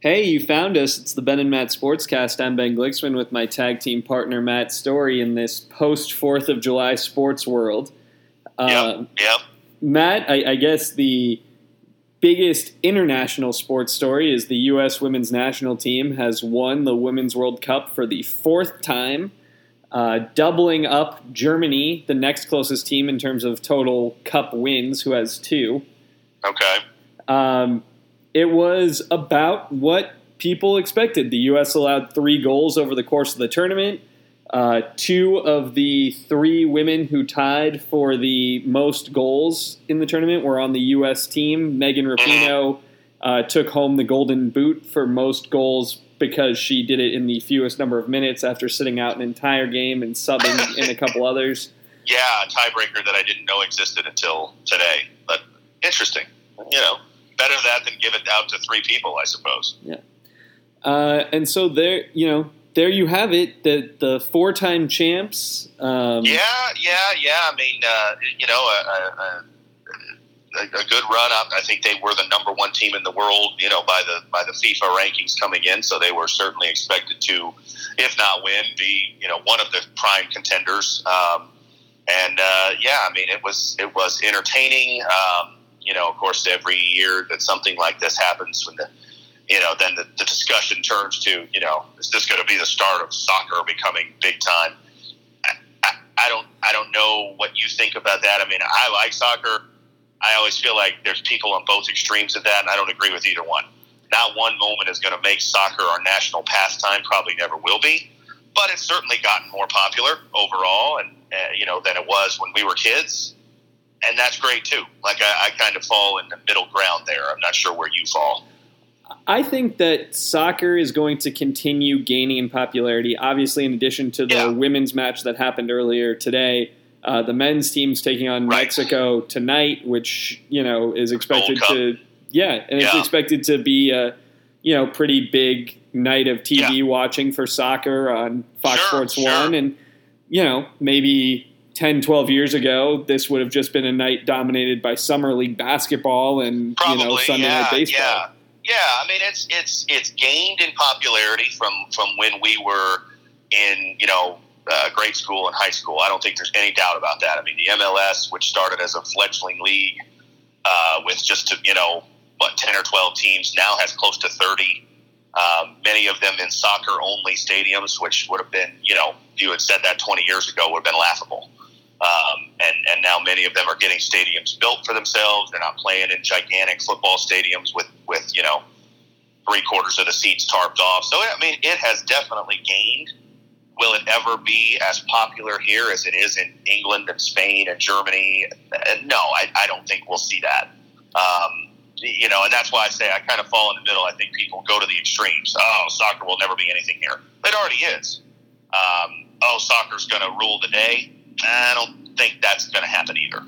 Hey, you found us. It's the Ben and Matt Sportscast. I'm Ben Glicksman with my tag team partner Matt Story in this post Fourth of July sports world. Yep, Uh, yep. Matt, I, I guess the biggest international sports story is the U.S. women's national team has won the Women's World Cup for the fourth time, uh, doubling up Germany, the next closest team in terms of total cup wins, who has two. Okay. Um, it was about what people expected. The U.S. allowed three goals over the course of the tournament. Uh, two of the three women who tied for the most goals in the tournament were on the U.S. team. Megan Rapinoe uh, took home the Golden Boot for most goals because she did it in the fewest number of minutes after sitting out an entire game and subbing in a couple others. Yeah, a tiebreaker that I didn't know existed until today. But interesting. You know, better that than give it out to three people, I suppose. Yeah. Uh, and so there, you know, there you have it. The the four time champs. Um, Yeah, yeah, yeah. I mean, uh, you know, a, a, a, good run. I, I think they were the number one team in the world. You know, by the by the FIFA rankings coming in, so they were certainly expected to, if not win, be you know one of the prime contenders. Um, and uh, yeah, I mean, it was it was entertaining. Um, you know, of course, every year that something like this happens, when the you know, then the, the discussion turns to, you know, is this going to be the start of soccer becoming big time? I, I, I don't, I don't know what you think about that. I mean, I like soccer. I always feel like there's people on both extremes of that, and I don't agree with either one. Not one moment is going to make soccer our national pastime. Probably never will be, but it's certainly gotten more popular overall, and uh, you know, than it was when we were kids, that's great too. Like I, I kind of fall in the middle ground there. I'm not sure where you fall. I think that soccer is going to continue gaining in popularity. Obviously, in addition to the Yeah. women's match that happened earlier today, uh, the men's team's taking on Right. Mexico tonight, which you know is expected to yeah, and it's Yeah. expected to be a you know pretty big night of TV Yeah. watching for soccer on Fox Sure, Sports sure. One, and you know maybe. 10, 12 years ago, this would have just been a night dominated by summer league basketball and Probably, you know Sunday yeah, night baseball. yeah, yeah. I mean, it's it's it's gained in popularity from from when we were in you know uh, grade school and high school. I don't think there's any doubt about that. I mean, the MLS, which started as a fledgling league uh, with just you know what ten or twelve teams, now has close to thirty. Um, many of them in soccer only stadiums, which would have been you know if you had said that twenty years ago would have been laughable. Um, and, and now many of them are getting stadiums built for themselves. They're not playing in gigantic football stadiums with, with you know, three quarters of the seats tarped off. So, I mean, it has definitely gained. Will it ever be as popular here as it is in England and Spain and Germany? Uh, no, I, I don't think we'll see that. Um, you know, and that's why I say I kind of fall in the middle. I think people go to the extremes. Oh, soccer will never be anything here. It already is. Um, oh, soccer's going to rule the day. I don't think that's going to happen either.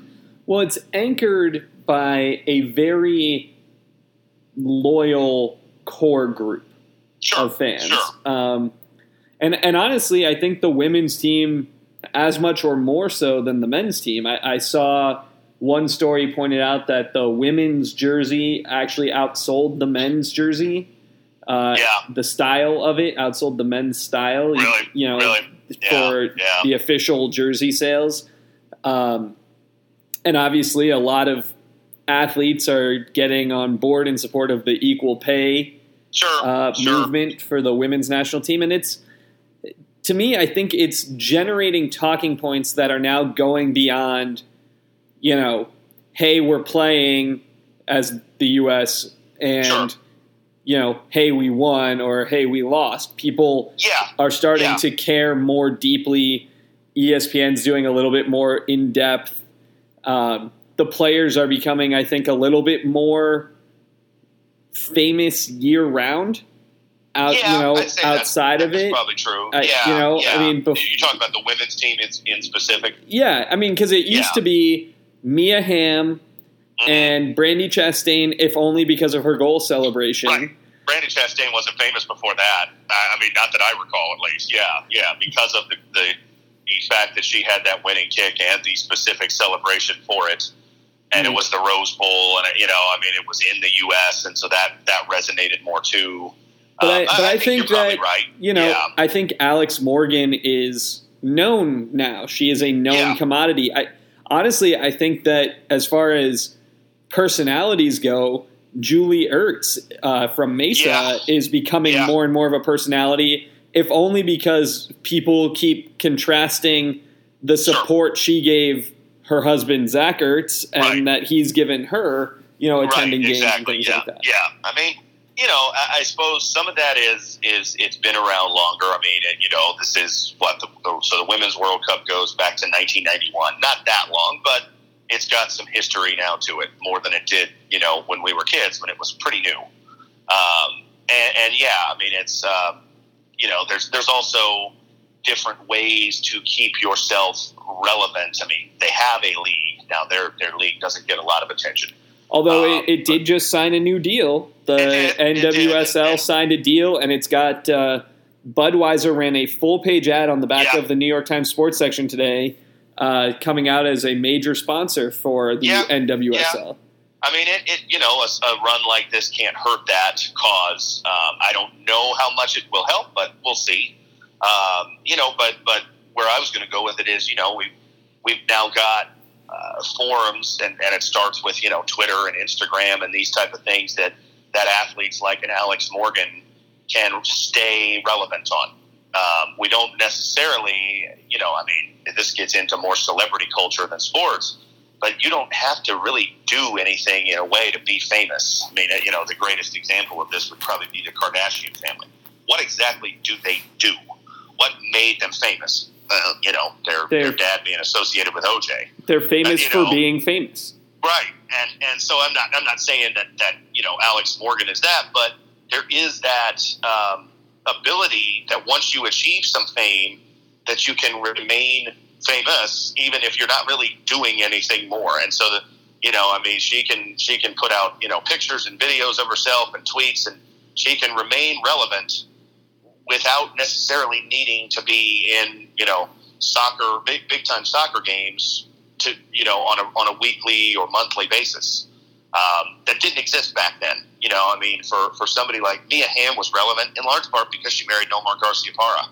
Well, it's anchored by a very loyal core group Sure, of fans. sure. Um, and and honestly, I think the women's team, as much or more so than the men's team, I, I saw one story pointed out that the women's jersey actually outsold the men's jersey. Uh, Yeah. The style of it outsold the men's style. You- Really? You know, Really? Yeah, for yeah. the official jersey sales. Um, and obviously, a lot of athletes are getting on board in support of the equal pay Sure, uh, sure. movement for the women's national team. And it's, to me, I think it's generating talking points that are now going beyond, you know, hey, we're playing as the U.S. and, Sure. You know, hey, we won or hey, we lost. People Yeah, are starting Yeah. to care more deeply. ESPN's doing a little bit more in depth. Um, the players are becoming, I think, a little bit more famous year round. Out, yeah, you know, I'd say that's- outside of it, probably true. I- yeah, you know, I mean, bef- you talk about the women's team in, in specific. yeah. I mean, because it used to be Mia Hamm Mhm. and Brandi Chastain, if only because of her goal celebration. Right. Brandi Chastain wasn't famous before that. I, I mean, not that I recall, at least. Yeah, yeah, because of the, the the fact that she had that winning kick and the specific celebration for it, and Mhm. it was the Rose Bowl, and you know, I mean, it was in the U.S., and so that that resonated more too. But I, Um, but I, think, you're that right. you know, Yeah. I think Alex Morgan is known now. She is a known Yeah. commodity. I honestly, I think that as far as personalities go, Julie Ertz uh, from Mesa Yeah. is becoming Yeah. more and more of a personality. If only because people keep contrasting the Sure. support she gave her husband Zach Ertz and Right. that he's given her, you know, attending right, games and things yeah, like that. yeah. I mean, you know, I, I suppose some of that is is it's been around longer. I mean, it, you know, this is what the, the so the Women's World Cup goes back to 1991. Not that long, but it's got some history now to it, more than it did, you know, when we were kids, when it was pretty new. Um, and, and yeah, I mean, it's um, you know, there's there's also different ways to keep yourself relevant. I mean, they have a league now. Their their league doesn't get a lot of attention. Although Um, it, it did just sign a new deal. The It it. NWSL signed a deal, and it's got uh, Budweiser ran a full page ad on the back Yeah. of the New York Times Sports section today, uh, coming out as a major sponsor for the Yeah. NWSL. I mean, it, it you know, a, a run like this can't hurt that cause. Um, I don't know how much it will help, but we'll see. Um, you know, but but where I was going to go with it is, you know, we've we've now got uh, forums, and, and it starts with you know Twitter and Instagram and these type of things that that athletes like an Alex Morgan can stay relevant on. Um, we don't necessarily, you know, I mean, this gets into more celebrity culture than sports but you don't have to really do anything in a way to be famous. I mean, you know, the greatest example of this would probably be the Kardashian family. What exactly do they do? What made them famous? Uh, you know, their, their dad being associated with OJ. They're famous you for know. being famous. Right, and and so I'm not I'm not saying that that you know Alex Morgan is that, but there is that um, ability that once you achieve some fame, that you can remain famous even if you're not really doing anything more. And so the you know I mean she can she can put out you know pictures and videos of herself and tweets, and she can remain relevant without necessarily needing to be in you know soccer big big time soccer games to you know on a on a weekly or monthly basis. Um, that didn't exist back then. You know, I mean, for, for somebody like Mia Hamm was relevant in large part because she married Nomar Garciaparra.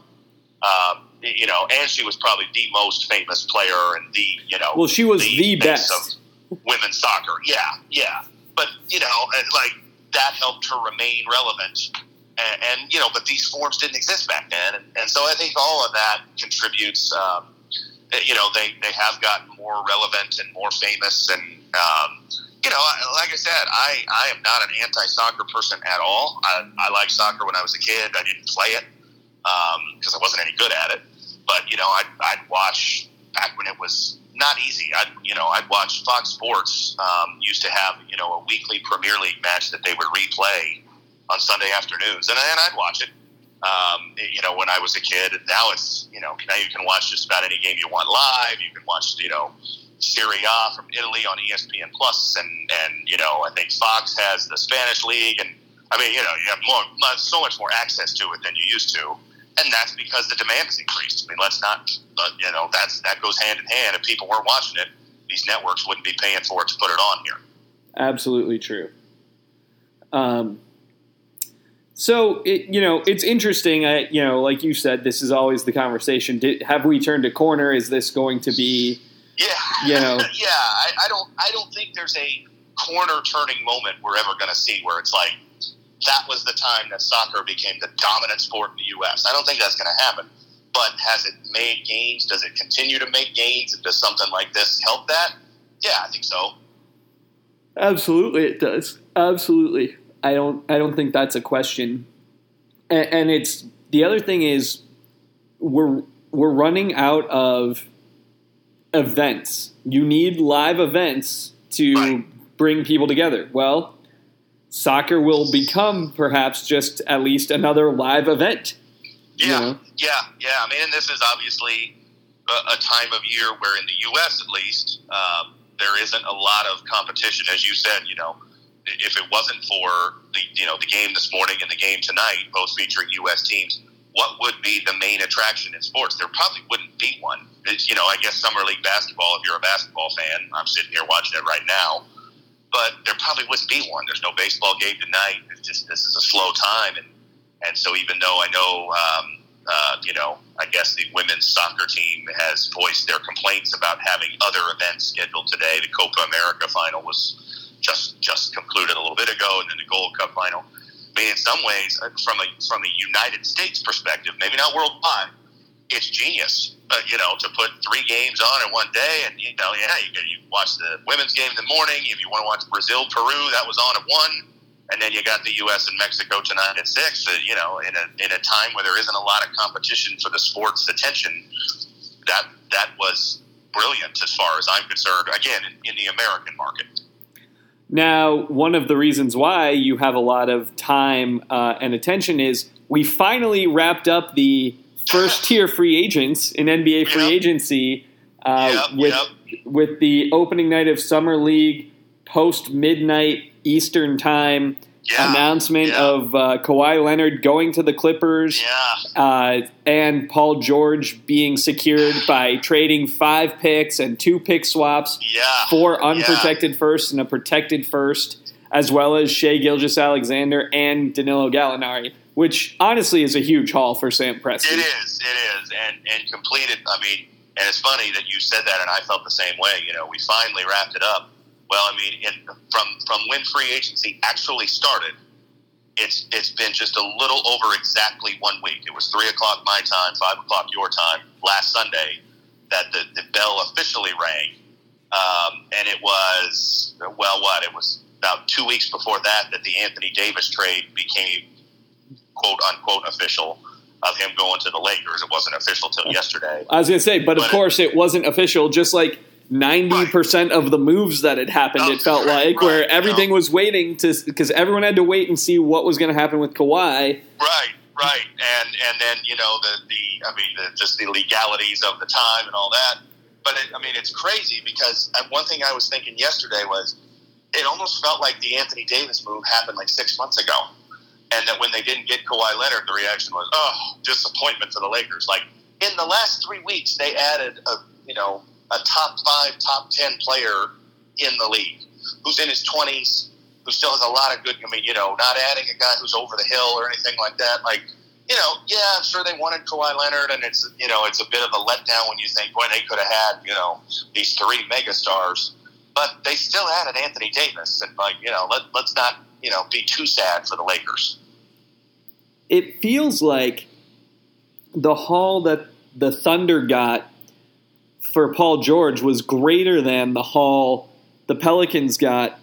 Um, you know, and she was probably the most famous player and the you know Well, she was the face best. of women's soccer. Yeah, yeah, but you know, like that helped her remain relevant. And, and you know, but these forms didn't exist back then, and, and so I think all of that contributes. Um, you know, they, they have gotten more relevant and more famous. And, um, you know, like I said, I, I am not an anti soccer person at all. I, I liked soccer when I was a kid. I didn't play it because I wasn't any good at it. But, you know, I'd, I'd watch back when it was not easy. I'd, you know, I'd watch Fox Sports um, used to have, you know, a weekly Premier League match that they would replay on Sunday afternoons. And, and I'd watch it um, you know, when I was a kid. And now it's, you know, now you can watch just about any game you want live. You can watch, you know, Serie A from Italy on ESPN Plus, and and you know, I think Fox has the Spanish league, and I mean, you know, you have more, so much more access to it than you used to, and that's because the demand has increased. I mean, let's not, but you know, that's that goes hand in hand. If people weren't watching it, these networks wouldn't be paying for it to put it on here. Absolutely true. Um, so it, you know, it's interesting. I, you know, like you said, this is always the conversation. Did, have we turned a corner? Is this going to be? Yeah, You know. yeah. I, I don't, I don't think there's a corner turning moment we're ever going to see where it's like that was the time that soccer became the dominant sport in the U.S. I don't think that's going to happen. But has it made gains? Does it continue to make gains? And does something like this help that? Yeah, I think so. Absolutely, it does. Absolutely, I don't. I don't think that's a question. And, and it's the other thing is we're we're running out of events. You need live events to Right. bring people together. Well, soccer will become perhaps just at least another live event. you Yeah, know? yeah, yeah. I mean, and this is obviously a, a time of year where, in the U.S. at least, um, there isn't a lot of competition. As you said, you know, if it wasn't for the you know the game this morning and the game tonight, both featuring U.S. teams, what would be the main attraction in sports? There probably wouldn't be one. It's, you know, I guess summer league basketball. If you're a basketball fan, I'm sitting here watching it right now. But there probably wouldn't be one. There's no baseball game tonight. It's just this is a slow time, and And so, even though I know, um, uh, you know, I guess the women's soccer team has voiced their complaints about having other events scheduled today. The Copa America final was just just concluded a little bit ago, and then the Gold Cup final. I mean, in some ways, uh, from a from a United States perspective, maybe not worldwide, it's genius. But you know, to put three games on in one day, and you know, yeah, you, you watch the women's game in the morning. If you want to watch Brazil Peru, that was on at one and then you got the U.S. and Mexico tonight at six. Uh, you know, in a in a time where there isn't a lot of competition for the sport's attention, that that was brilliant as far as I'm concerned. Again, in, in the American market. Now, one of the reasons why you have a lot of time uh, and attention is we finally wrapped up the first tier free agents in NBA free yep. agency uh, yep, with yep. with the opening night of summer league post midnight Eastern Time yeah, announcement yeah. of uh, Kawhi Leonard going to the Clippers yeah. uh, and Paul George being secured by trading five picks and two pick swaps for unprotected first and a protected first, as well as Shai Gilgeous-Alexander and Danilo Gallinari, which honestly is a huge haul for Sam Presti. It is, it is, and and completed. I mean, and it's funny that you said that, and I felt the same way. You know, we finally wrapped it up well, I mean, in, from from when free agency actually started, it's it's been just a little over exactly one week. It was three o'clock my time, five o'clock your time last Sunday that the, the bell officially rang, um, and it was well, what it was about two weeks before that that the Anthony Davis trade became quote unquote official of him going to the Lakers. It wasn't official till yesterday. I was going to say, but, but of course it, it wasn't official. Just like ninety percent of the moves that had happened. it felt like right, where everything was waiting to because everyone had to wait and see what was going to happen with Kawhi. Right, right, and and then you know the the I mean the, just the legalities of the time and all that. But it, I mean it's crazy because one thing I was thinking yesterday was it almost felt like the Anthony Davis move happened like six months ago, and that when they didn't get Kawhi Leonard, the reaction was oh disappointment for the Lakers. Like in the last three weeks, they added a you know a top five, top ten player in the league who's in his twenties, who still has a lot of good. I mean, you know, not adding a guy who's over the hill or anything like that. Like, you know, yeah, I'm sure they wanted Kawhi Leonard, and it's you know, it's a bit of a letdown when you think, boy, they could have had you know these three megastars, but they still added Anthony Davis, and like you know, let let's not you know be too sad for the Lakers. It feels like the haul that the Thunder got for Paul George was greater than the haul the Pelicans got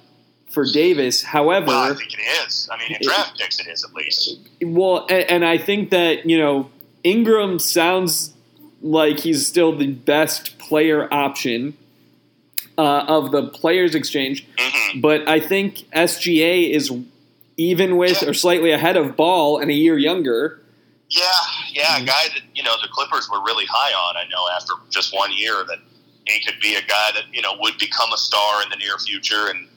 for Davis. However, well, I think it is. I mean, in draft it, picks, it is at least. Well, and, and, I think that you know Ingram sounds like he's still the best player option uh, of the players exchange, mm-hmm. but I think SGA is even with or slightly ahead of Ball and a year younger. Yeah, yeah, a guy that you know the Clippers were really high on. I know after just one year that he could be a guy that you know would become a star in the near future, and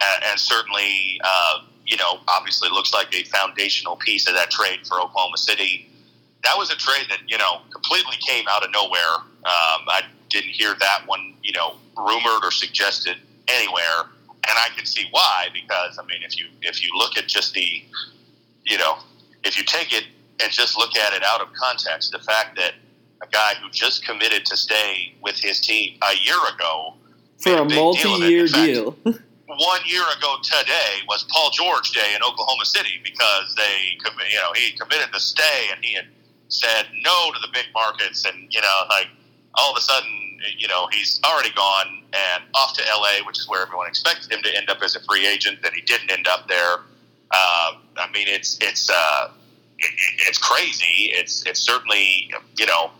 and certainly uh, you know obviously looks like a foundational piece of that trade for Oklahoma City. That was a trade that you know completely came out of nowhere. Um, I didn't hear that one you know rumored or suggested anywhere, and I can see why because I mean if you if you look at just the you know if you take it and just look at it out of context, the fact that a guy who just committed to stay with his team a year ago for a, a multi-year deal. one year ago today was Paul George Day in Oklahoma City because they, you know, he committed to stay and he had said no to the big markets and you know, like all of a sudden, you know, he's already gone and off to LA, which is where everyone expected him to end up as a free agent. That he didn't end up there. Uh, I mean, it's it's uh, it, it's crazy. It's it's certainly you know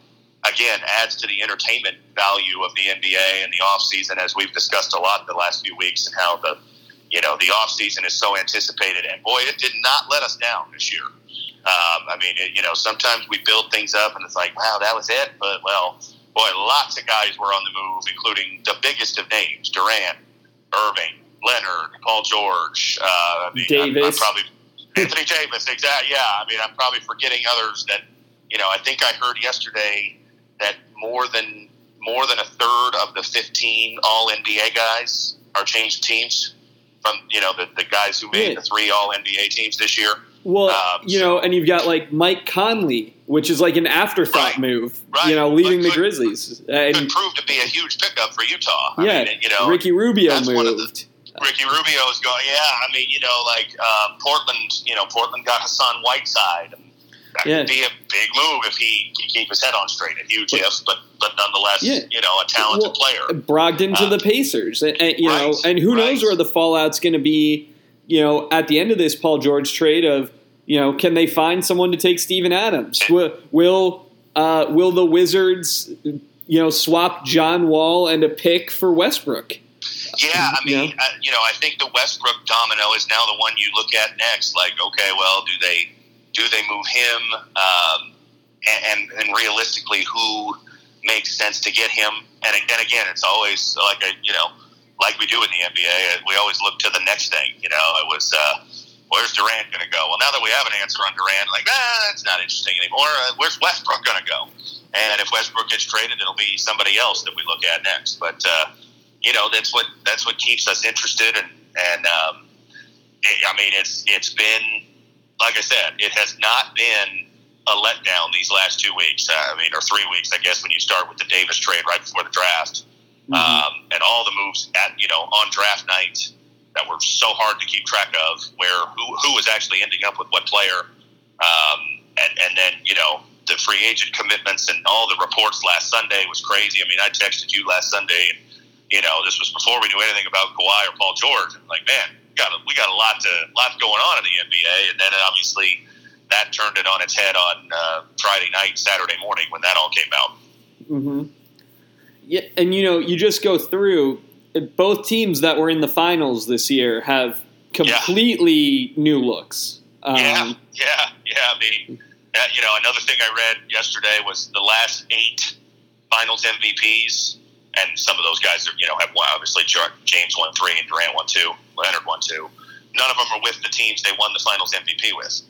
again adds to the entertainment value of the NBA and the off season as we've discussed a lot in the last few weeks and how the you know the off season is so anticipated and boy it did not let us down this year. Um, I mean it, you know sometimes we build things up and it's like wow that was it but well boy lots of guys were on the move including the biggest of names Durant, Irving, Leonard, Paul George, uh, I mean, Davis. I'm, I'm probably Anthony Davis, exactly. Yeah, I mean, I'm probably forgetting others that you know. I think I heard yesterday that more than more than a third of the 15 All NBA guys are changed teams from you know the, the guys who made yeah. the three All NBA teams this year. Well, um, you know, and you've got like Mike Conley, which is like an afterthought right, move. Right. You know, leaving the Grizzlies. And, could prove to be a huge pickup for Utah. Yeah, I mean, you know, Ricky Rubio moved. Ricky Rubio is going. Yeah, I mean, you know, like uh, Portland. You know, Portland got Hassan Whiteside. That yeah. would be a big move if he can keep his head on straight. A huge but, if, but but nonetheless, yeah. you know, a talented well, player. Brogdon to uh, the Pacers, and, and you right, know, and who knows where the fallout's going to be. You know, at the end of this Paul George trade, of you know, can they find someone to take Steven Adams? Will will, uh, will the Wizards, you know, swap John Wall and a pick for Westbrook? Yeah, I mean, yeah. Uh, you know, I think the Westbrook domino is now the one you look at next. Like, okay, well, do they do they move him? Um, and, and realistically, who makes sense to get him? And, and again, it's always like a you know, like we do in the NBA, we always look to the next thing. You know, it was. Uh, where's Durant going to go? Well, now that we have an answer on Durant, like, ah, that's not interesting anymore. Uh, where's Westbrook going to go? And if Westbrook gets traded, it'll be somebody else that we look at next. But uh, you know, that's what that's what keeps us interested. And and um, it, I mean, it's it's been like I said, it has not been a letdown these last two weeks. Uh, I mean, or three weeks, I guess, when you start with the Davis trade right before the draft, mm-hmm. um, and all the moves at you know on draft night that were so hard to keep track of, where who who was actually ending up with what player, um, and and then you know the free agent commitments and all the reports last Sunday was crazy. I mean, I texted you last Sunday, and you know this was before we knew anything about Kawhi or Paul George. And like, man, got a, we got a lot to lot going on in the NBA, and then obviously that turned it on its head on uh, Friday night, Saturday morning when that all came out. Mm-hmm. Yeah, and you know, you just go through both teams that were in the finals this year have completely yeah. new looks. Um, yeah, yeah, yeah. I mean, uh, you know, another thing I read yesterday was the last eight Finals MVPs and some of those guys, are, you know, have won. Obviously, James won three and Durant won two. Leonard won two. None of them are with the teams they won the Finals MVP with.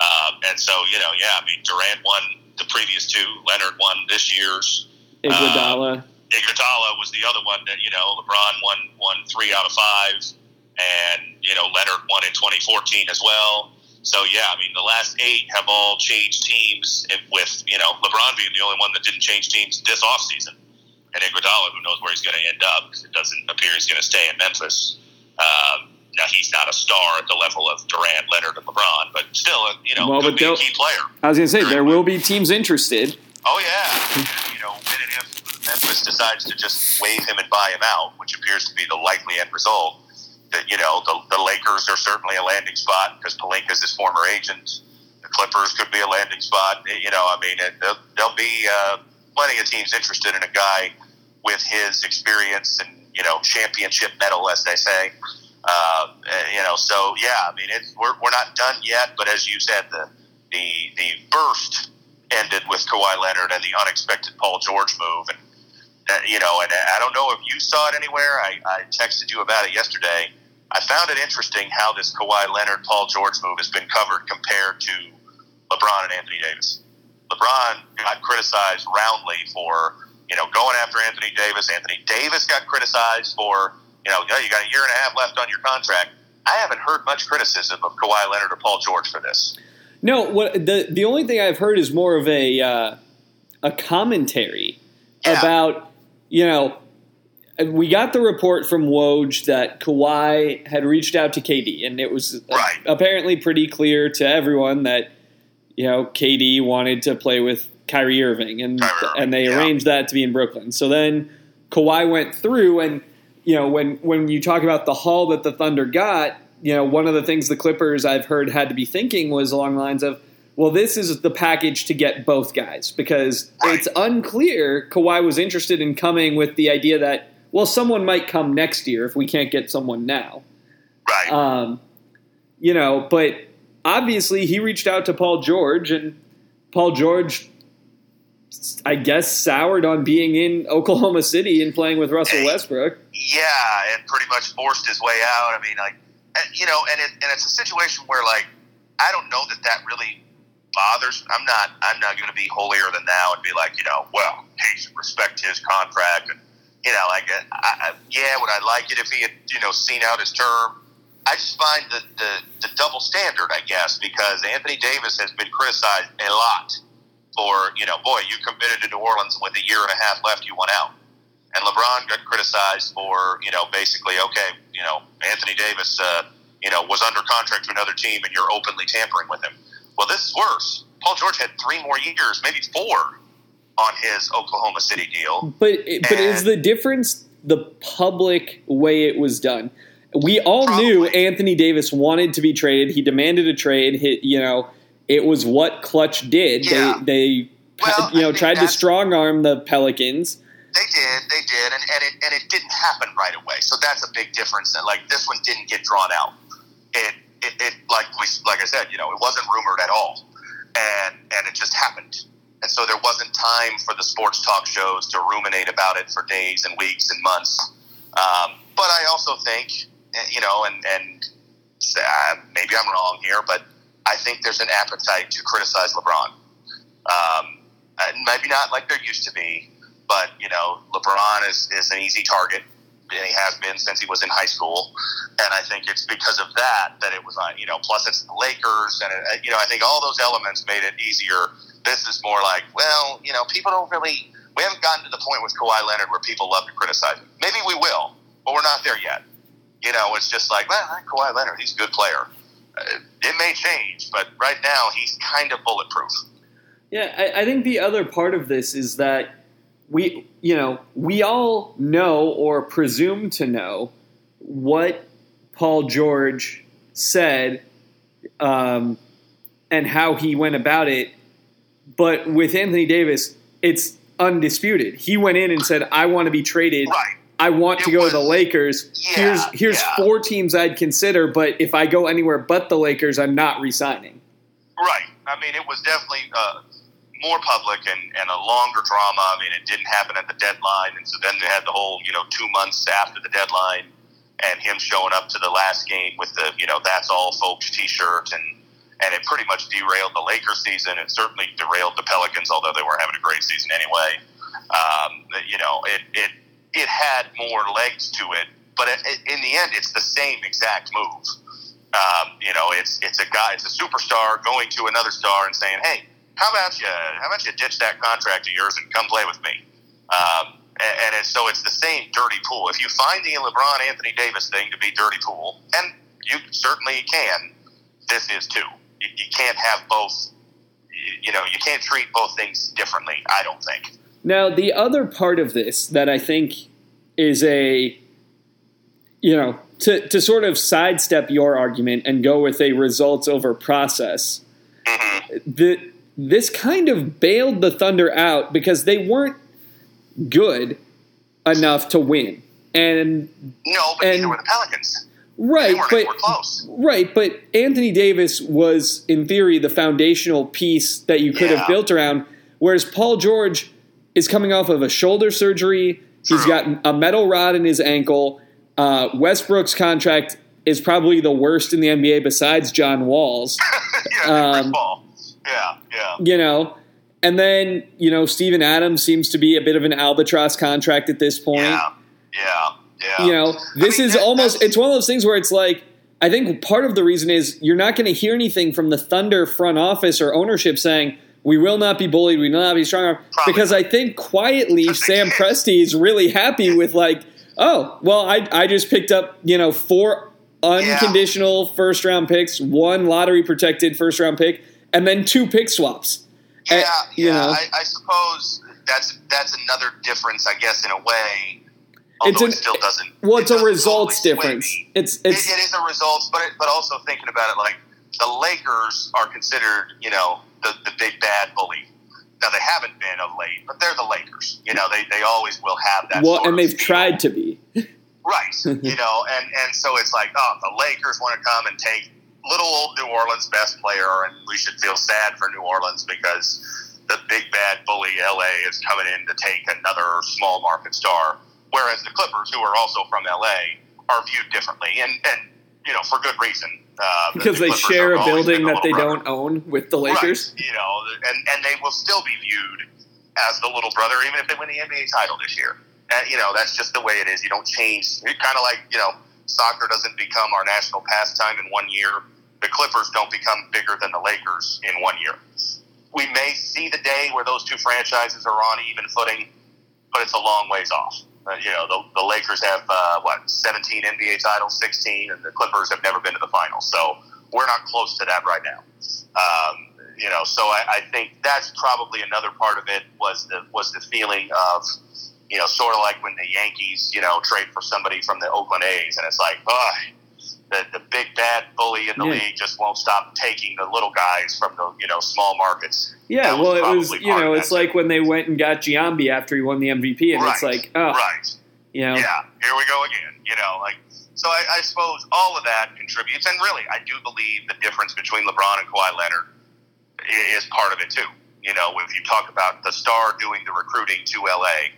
Um, and so, you know, yeah, I mean, Durant won the previous two. Leonard won this year's. Iguodala. Uh, Iguodala was the other one that you know LeBron won won three out of five, and you know Leonard won in 2014 as well. So yeah, I mean the last eight have all changed teams, with you know LeBron being the only one that didn't change teams this offseason and Iguodala, who knows where he's going to end up it doesn't appear he's going to stay in Memphis. Um, now he's not a star at the level of Durant, Leonard, and LeBron, but still, you know, well, could be a key player. I was going to say there will be teams interested. Oh yeah, you know, when and if Memphis decides to just waive him and buy him out, which appears to be the likely end result, that you know the, the Lakers are certainly a landing spot because Pelinka is his former agent. The Clippers could be a landing spot. You know, I mean, it, there'll, there'll be uh, plenty of teams interested in a guy with his experience and you know championship medal, as they say. Uh, you know, so yeah, I mean, we're we're not done yet, but as you said, the the the burst ended with Kawhi Leonard and the unexpected Paul George move, and you know, and I don't know if you saw it anywhere. I, I texted you about it yesterday. I found it interesting how this Kawhi Leonard Paul George move has been covered compared to LeBron and Anthony Davis. LeBron got criticized roundly for you know, going after Anthony Davis. Anthony Davis got criticized for, you know, you got a year and a half left on your contract. I haven't heard much criticism of Kawhi Leonard or Paul George for this. No, what the the only thing I've heard is more of a uh, a commentary yeah. about you know we got the report from Woj that Kawhi had reached out to KD, and it was uh, right. apparently pretty clear to everyone that you know KD wanted to play with Kyrie Irving, and Kyrie and they yeah. arranged that to be in Brooklyn. So then Kawhi went through, and you know when when you talk about the haul that the Thunder got, you know one of the things the Clippers I've heard had to be thinking was along the lines of, well, this is the package to get both guys because it's unclear Kawhi was interested in coming with the idea that well someone might come next year if we can't get someone now, right? Um, you know, but obviously he reached out to Paul George and. Paul George I guess, soured on being in Oklahoma City and playing with Russell Westbrook. Yeah, and pretty much forced his way out. I mean, like, you know, and it, and it's a situation where, like, I don't know that that really bothers. I'm not. I'm not going to be holier than thou and be like, you know, well, he respect his contract, and you know, like, I, I, yeah, would I like it if he had, you know, seen out his term? I just find the, the, the double standard, I guess, because Anthony Davis has been criticized a lot for, you know, boy, you committed to New Orleans with a year and a half left, you went out. And LeBron got criticized for, you know, basically, okay, you know, Anthony Davis, uh, you know, was under contract to another team and you're openly tampering with him. Well, this is worse. Paul George had three more years, maybe four, on his Oklahoma City deal. But but is the difference the public way it was done? We all probably. knew Anthony Davis wanted to be traded. He demanded a trade. He, you know, it was what Klutch did. Yeah. They, they well, you know, tried to strong arm the Pelicans. They did, they did, and, and it and it didn't happen right away. So that's a big difference. That like this one didn't get drawn out. It it, it like we like I said, you know, it wasn't rumored at all, and and it just happened. And so there wasn't time for the sports talk shows to ruminate about it for days and weeks and months. Um, but I also think, you know, and, and uh, maybe I'm wrong here, but I think there's an appetite to criticize LeBron. Um, maybe not like there used to be, but, you know, LeBron is, is an easy target and he has been since he was in high school. And I think it's because of that that it was on, you know, plus it's the Lakers. And, it, you know, I think all those elements made it easier. This is more like, well, you know, people don't really, we haven't gotten to the point with Kawhi Leonard where people love to criticize him. Maybe we will, but we're not there yet. You know, it's just like, well, Kawhi Leonard, he's a good player. Uh, it may change, but right now he's kind of bulletproof. Yeah, I, I think the other part of this is that we you know we all know or presume to know what Paul George said um, and how he went about it, but with Anthony Davis, it's undisputed. He went in and said, "I want to be traded. Right. I want it to go was, to the Lakers. Yeah, here's here's yeah. four teams I'd consider, but if I go anywhere but the Lakers, I'm not resigning." Right. I mean, it was definitely uh, more public and, and a longer drama. I mean, it didn't happen at the deadline, and so then they had the whole you know two months after the deadline, and him showing up to the last game with the you know that's all folks T-shirt, and and it pretty much derailed the Lakers season. It certainly derailed the Pelicans, although they were having a great season anyway. Um, you know, it it it had more legs to it, but in the end, it's the same exact move. Um, you know, it's it's a guy, it's a superstar going to another star and saying, "Hey, how about you? How about you ditch that contract of yours and come play with me? Um, and, and it's, so it's the same dirty pool. If you find the LeBron Anthony Davis thing to be dirty pool, and you certainly can, this is too. You, you can't have both. You, know, you can't treat both things differently. I don't think. Now, the other part of this that I think is a, you know, to, to sort of sidestep your argument and go with a results over process, mm-hmm. the this kind of bailed the Thunder out because they weren't good enough to win. And no, but and, were the Pelicans. Right, but right, but Anthony Davis was in theory the foundational piece that you could yeah. have built around, whereas Paul George is coming off of a shoulder surgery. True. He's got a metal rod in his ankle. Uh, Westbrook's contract is probably the worst in the NBA besides John Wall's. yeah, um, yeah, yeah. You know, and then you know Steven Adams seems to be a bit of an albatross contract at this point. Yeah, yeah, yeah. You know, this I mean, is that, almost it's one of those things where it's like I think part of the reason is you're not going to hear anything from the Thunder front office or ownership saying we will not be bullied, we will not be strong because I think quietly Sam Presti is really happy with like, oh, well, I I just picked up you know four unconditional yeah. first round picks, one lottery protected first round pick and then two pick swaps. Yeah, eh, and, yeah. Know, I, I, suppose that's that's another difference, I guess, in a way. It's an, it still doesn't. Eh, well, it's it a results totally difference. It's, it's it, it is a results, but it, but also thinking about it, like the Lakers are considered, you know, the the big bad bully. Now they haven't been of late, but they're the Lakers. You know, they, they always will have that. Well, and they've tried to be. right. you know, and and so it's like, oh, the Lakers want to come and take little old New Orleans best player, and we should feel sad for New Orleans because the big bad bully LA is coming in to take another small market star. Whereas the Clippers, who are also from LA, are viewed differently, and and you know for good reason. Uh, because the they share a building that they brother. don't own with the Lakers. Right. You know, and and they will still be viewed as the little brother, even if they win the NBA title this year. And, you know, that's just the way it is. You don't change. It Kind of like you know soccer doesn't become our national pastime in one year, the Clippers don't become bigger than the Lakers in one year. We may see the day where those two franchises are on even footing, but it's a long ways off. Uh, you know, the, the Lakers have, uh, what, 17 NBA titles, 16, and the Clippers have never been to the finals. So we're not close to that right now. Um, you know, so I, I think that's probably another part of it was the was the feeling of, you know, sort of like when the Yankees, you know, trade for somebody from the Oakland A's, and it's like, oh, the, the big bad bully in the Yeah. league just won't stop taking the little guys from the you know small markets. Yeah, well, it was you know, it's like when they went and got Giambi after he won the MVP, and it's like, oh, Right. you know, Yeah, here we go again. You know, like so. I, I suppose all of that contributes, and really, I do believe the difference between LeBron and Kawhi Leonard is part of it too. You know, if you talk about the star doing the recruiting to LA,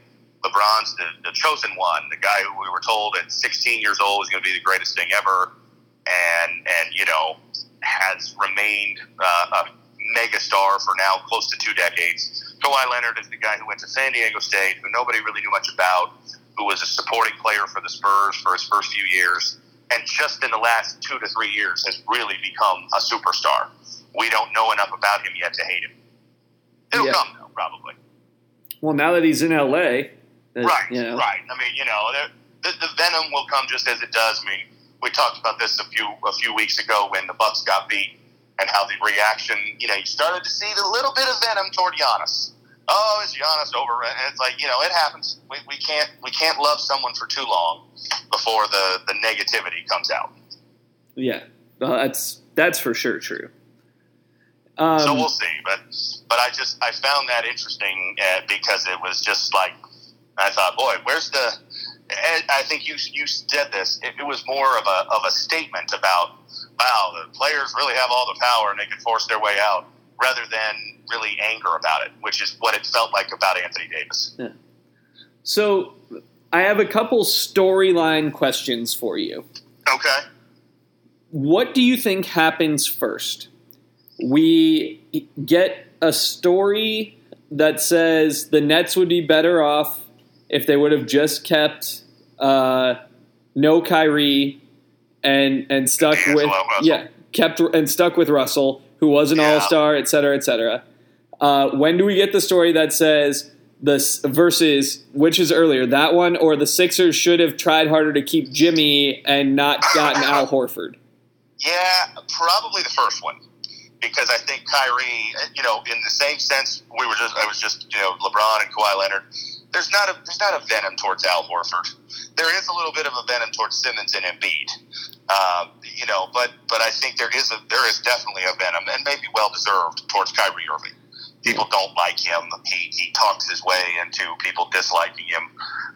LeBron's the, the chosen one, the guy who we were told at 16 years old was going to be the greatest thing ever, and and you know has remained uh, a megastar for now close to two decades. Kawhi Leonard is the guy who went to San Diego State, who nobody really knew much about, who was a supporting player for the Spurs for his first few years, and just in the last two to three years has really become a superstar. We don't know enough about him yet to hate him. It'll Yeah. come though, probably. Well, now that he's in LA, that, Right, You know, right. I mean, you know, the, the, the venom will come just as it does. I mean, we talked about this a few a few weeks ago when the Bucks got beat, and how the reaction. You know, you started to see the little bit of venom toward Giannis. Oh, is Giannis over? And it's like you know, it happens. We, we can't we can't love someone for too long before the the negativity comes out. Yeah, well, that's that's for sure true. Um, so we'll see. But but I just I found that interesting uh, because it was just like I thought, boy, where's the? I think you you said this. It, it was more of a of a statement about wow, the players really have all the power and they can force their way out, rather than really anger about it, which is what it felt like about Anthony Davis. so I have a couple storyline questions for you. Okay. What do you think happens first? We get a story that says the Nets would be better off if they would have just kept uh, no Kyrie and and stuck with Russell. yeah kept and stuck with Russell, who was an Yeah. All Star, et cetera, et cetera. Uh, when do we get the story that says this versus which is earlier, that one or the Sixers should have tried harder to keep Jimmy and not gotten Al Horford? Yeah, probably the first one. Because I think Kyrie, you know, in the same sense, we were just, I was just, you know, LeBron and Kawhi Leonard. There's not a, there's not a venom towards Al Horford. There is a little bit of a venom towards Simmons and Embiid, um, you know, but, but I think there is a, there is definitely a venom, and maybe well deserved towards Kyrie Irving. People don't like him. He, he talks his way into people disliking him,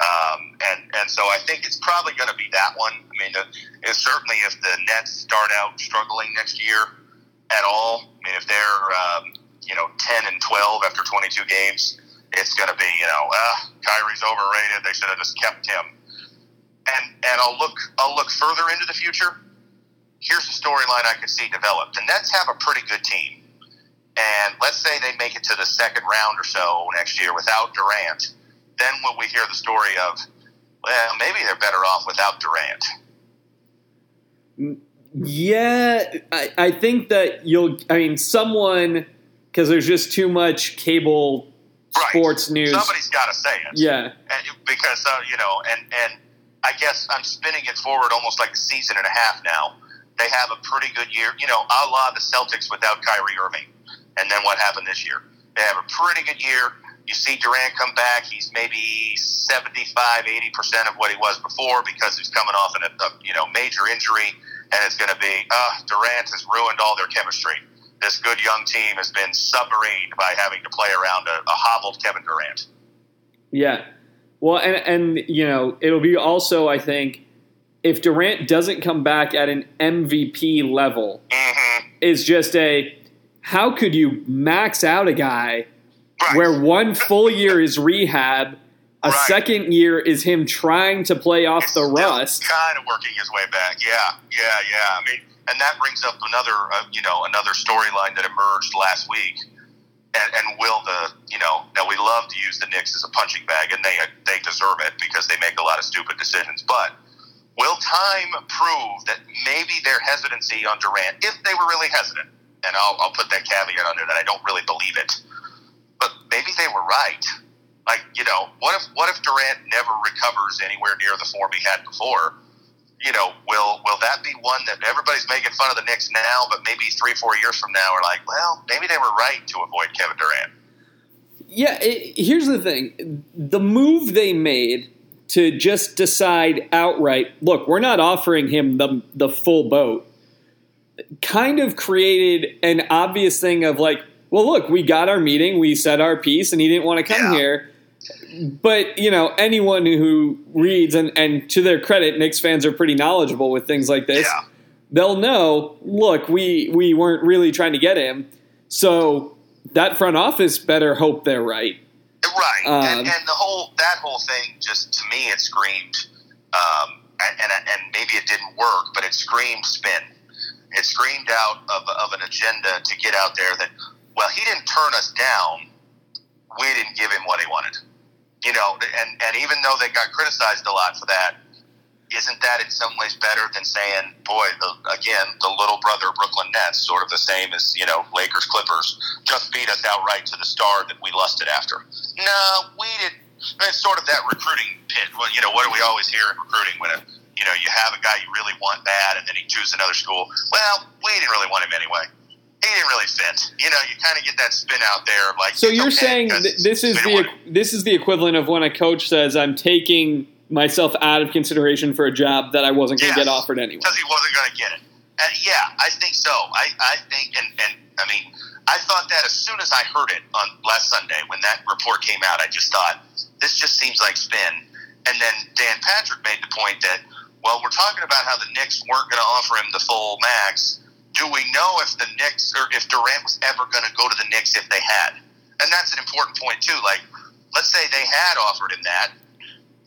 um, and and so I think it's probably going to be that one. I mean, uh, it's certainly if the Nets start out struggling next year at all. I mean, if they're um, you know ten and twelve after twenty two games, it's going to be you know uh, Kyrie's overrated. They should have just kept him. And and I'll look I'll look further into the future. Here's a storyline I could see developed. The Nets have a pretty good team. And let's say they make it to the second round or so next year without Durant. Then will we hear the story of, well, maybe they're better off without Durant. Yeah, I, I think that you'll. I mean, someone because there's just too much cable Right. sports news. Somebody's got to say it. Yeah, And, because uh, you know, and and I guess I'm spinning it forward almost like a season and a half now. They have a pretty good year, you know, a la the Celtics without Kyrie Irving. And then what happened this year? They have a pretty good year. You see Durant come back. He's maybe 75, 80% of what he was before because he's coming off an, a you know major injury. And it's going to be, uh, Durant has ruined all their chemistry. This good young team has been submarined by having to play around a, a hobbled Kevin Durant. yeah. Well, and and you know, it'll be also. I think if Durant doesn't come back at an MVP level, Mm-hmm. is just a how could you max out a guy Right. where one full year is rehab, a Right. second year is him trying to play off the rust. Kind of working his way back. Yeah, yeah, yeah. I mean, and that brings up another, uh, you know, another storyline that emerged last week. And, and will the, you know, now we love to use the Knicks as a punching bag, and they they deserve it because they make a lot of stupid decisions. But Will time prove that maybe their hesitancy on Durant, if they were really hesitant, and I'll, I'll put that caveat under that I don't really believe it, but maybe they were right. Like you know, what if what if Durant never recovers anywhere near the form he had before? You know, will will that be one that everybody's making fun of the Knicks now, but maybe three four years from now are like, well, maybe they were right to avoid Kevin Durant. Yeah, it, here's the thing: the move they made to just decide outright, look, we're not offering him the the full boat, kind of created an obvious thing of like, well, look, we got our meeting, we said our piece, and he didn't want to come Yeah. here. But you know, anyone who reads and, and to their credit, Knicks fans are pretty knowledgeable with things like this. Yeah. They'll know. Look, we we weren't really trying to get him, so that front office better hope they're right. Right, Um, and, and the whole that whole thing just to me it screamed, um, and, and and maybe it didn't work, but it screamed spin. It screamed out of, of an agenda to get out there that well he didn't turn us down, we didn't give him what he wanted, you know, and and even though they got criticized a lot for that, isn't that in some ways better than saying, boy, the, again, the little brother Brooklyn Nets, sort of the same as, you know, Lakers Clippers, just beat us outright to the star that we lusted after. No, we didn't. It's sort of that recruiting pit. Well, you know, what do we always hear in recruiting when a, you know, you have a guy you really want bad and then he chooses another school? Well, we didn't really want him anyway. He didn't really fit. You know, you kind of get that spin out there of like. So you're okay saying th- this is the this is the equivalent of when a coach says, "I'm taking myself out of consideration for a job that I wasn't going to Yes. get offered anyway." because he wasn't going to get it. Uh, yeah, I think so. I, I think, and, and I mean, I thought that as soon as I heard it on last Sunday when that report came out, I just thought this just seems like spin. And then Dan Patrick made the point that, well, we're talking about how the Knicks weren't going to offer him the full max. Do we know if the Knicks or if Durant was ever going to go to the Knicks if they had? And that's an important point too. Like, let's say they had offered him that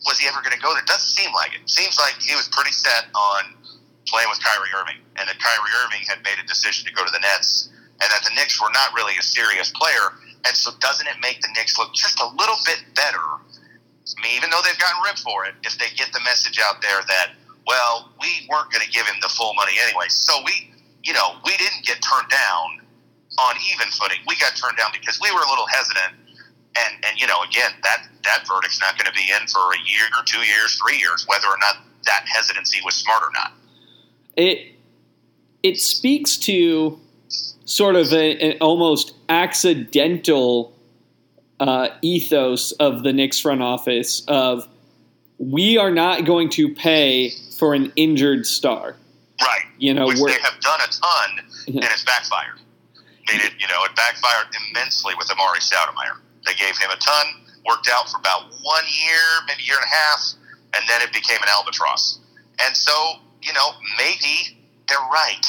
was he ever going to go there? It doesn't seem like it. Seems like he was pretty set on playing with Kyrie Irving, and that Kyrie Irving had made a decision to go to the Nets, and that the Knicks were not really a serious player. And so, doesn't it make the Knicks look just a little bit better? I mean, even though they've gotten ripped for it, if they get the message out there that, well, we weren't going to give him the full money anyway, so we, you know, we didn't get turned down on even footing. We got turned down because we were a little hesitant and and you know again that that verdict's not going to be in for a year two years three years whether or not that hesitancy was smart or not it it speaks to sort of an almost accidental uh, ethos of the Knicks front office of we are not going to pay for an injured star. Right. You know, which they have done a ton Yeah. and it's backfired. I mean it you know it backfired immensely with Amar'e Stoudemire. They gave him a ton worked out for about one year maybe a year and a half and then it became an albatross. And so you know maybe they're right.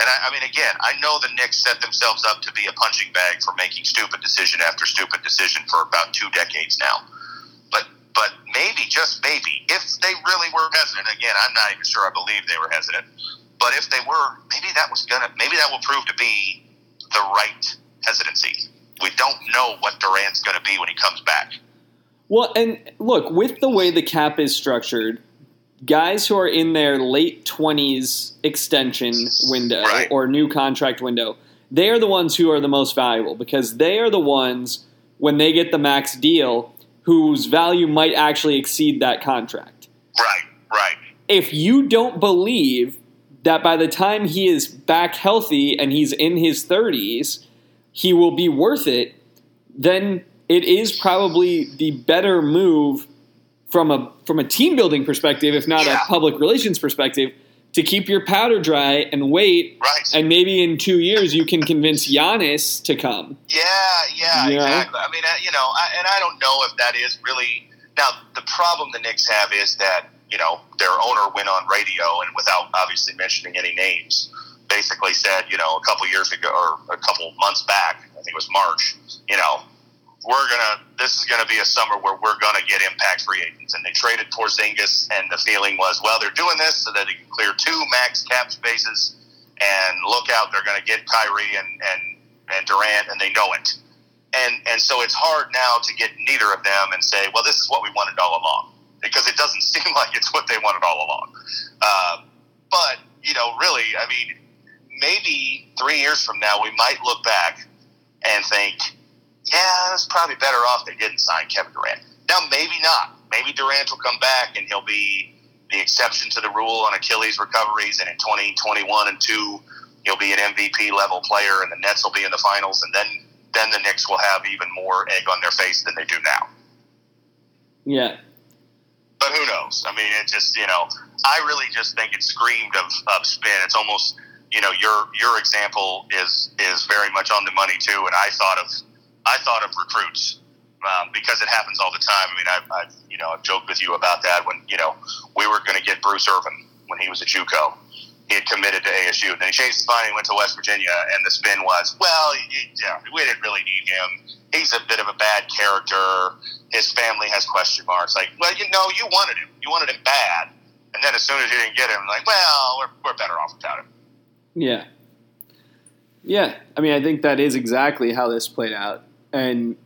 And I, I mean, again, I know the Knicks set themselves up to be a punching bag for making stupid decision after stupid decision for about two decades now. Maybe, just maybe, if they really were hesitant, again, I'm not even sure I believe they were hesitant. But if they were, maybe that was gonna, maybe that will prove to be the right hesitancy. We don't know what Durant's going to be when he comes back. Well, and look, with the way the cap is structured, guys who are in their late 20s extension window Right. or new contract window, they are the ones who are the most valuable because they are the ones, when they get the max deal, whose value might actually exceed that contract. Right, right. If you don't believe that by the time he is back healthy and he's in his 30s, he will be worth it, then it is probably the better move from a from a team building perspective, if not Yeah. a public relations perspective, to keep your powder dry and wait. Right. And maybe in two years you can convince Giannis to come. Yeah, yeah, Yeah. exactly. I mean, you know, I, and I don't know if that is really now the problem the Knicks have is that you know their owner went on radio and without obviously mentioning any names, basically said, you know, a couple years ago or a couple months back, I think it was March, you know, we're gonna this is gonna be a summer where we're gonna get impact free agents, and they traded Porzingis, and the feeling was, well, they're doing this so that they can clear two max cap spaces, and look out, they're gonna get Kyrie and and and Durant, and they know it, and and so it's hard now to get neither of them and say, well, this is what we wanted all along. because it doesn't seem like it's what they wanted all along. Uh, but you know, really, I mean, maybe three years from now, we might look back and think, yeah, it's probably better off they didn't sign Kevin Durant. Now, maybe not. Maybe Durant will come back and he'll be the exception to the rule on Achilles recoveries, and in 2021 and two, he'll be an MVP level player, and the Nets will be in the finals, and then then the Knicks will have even more egg on their face than they do now. Yeah. But who knows? I mean, it just you know, I really just think it screamed of, of spin. It's almost you know your your example is is very much on the money too. And I thought of I thought of recruits um, because it happens all the time. I mean, I've, I've you know I've joked with you about that when you know we were going to get Bruce Irvin when he was at JUCO. He had committed to ASU. Then he changed his mind and went to West Virginia. And the spin was, well, yeah, we didn't really need him. He's a bit of a bad character. His family has question marks. Like, well, you know, you wanted him. You wanted him bad. And then as soon as you didn't get him, like, well, we're, we're better off without him. Yeah. Yeah. I mean, I think that is exactly how this played out. And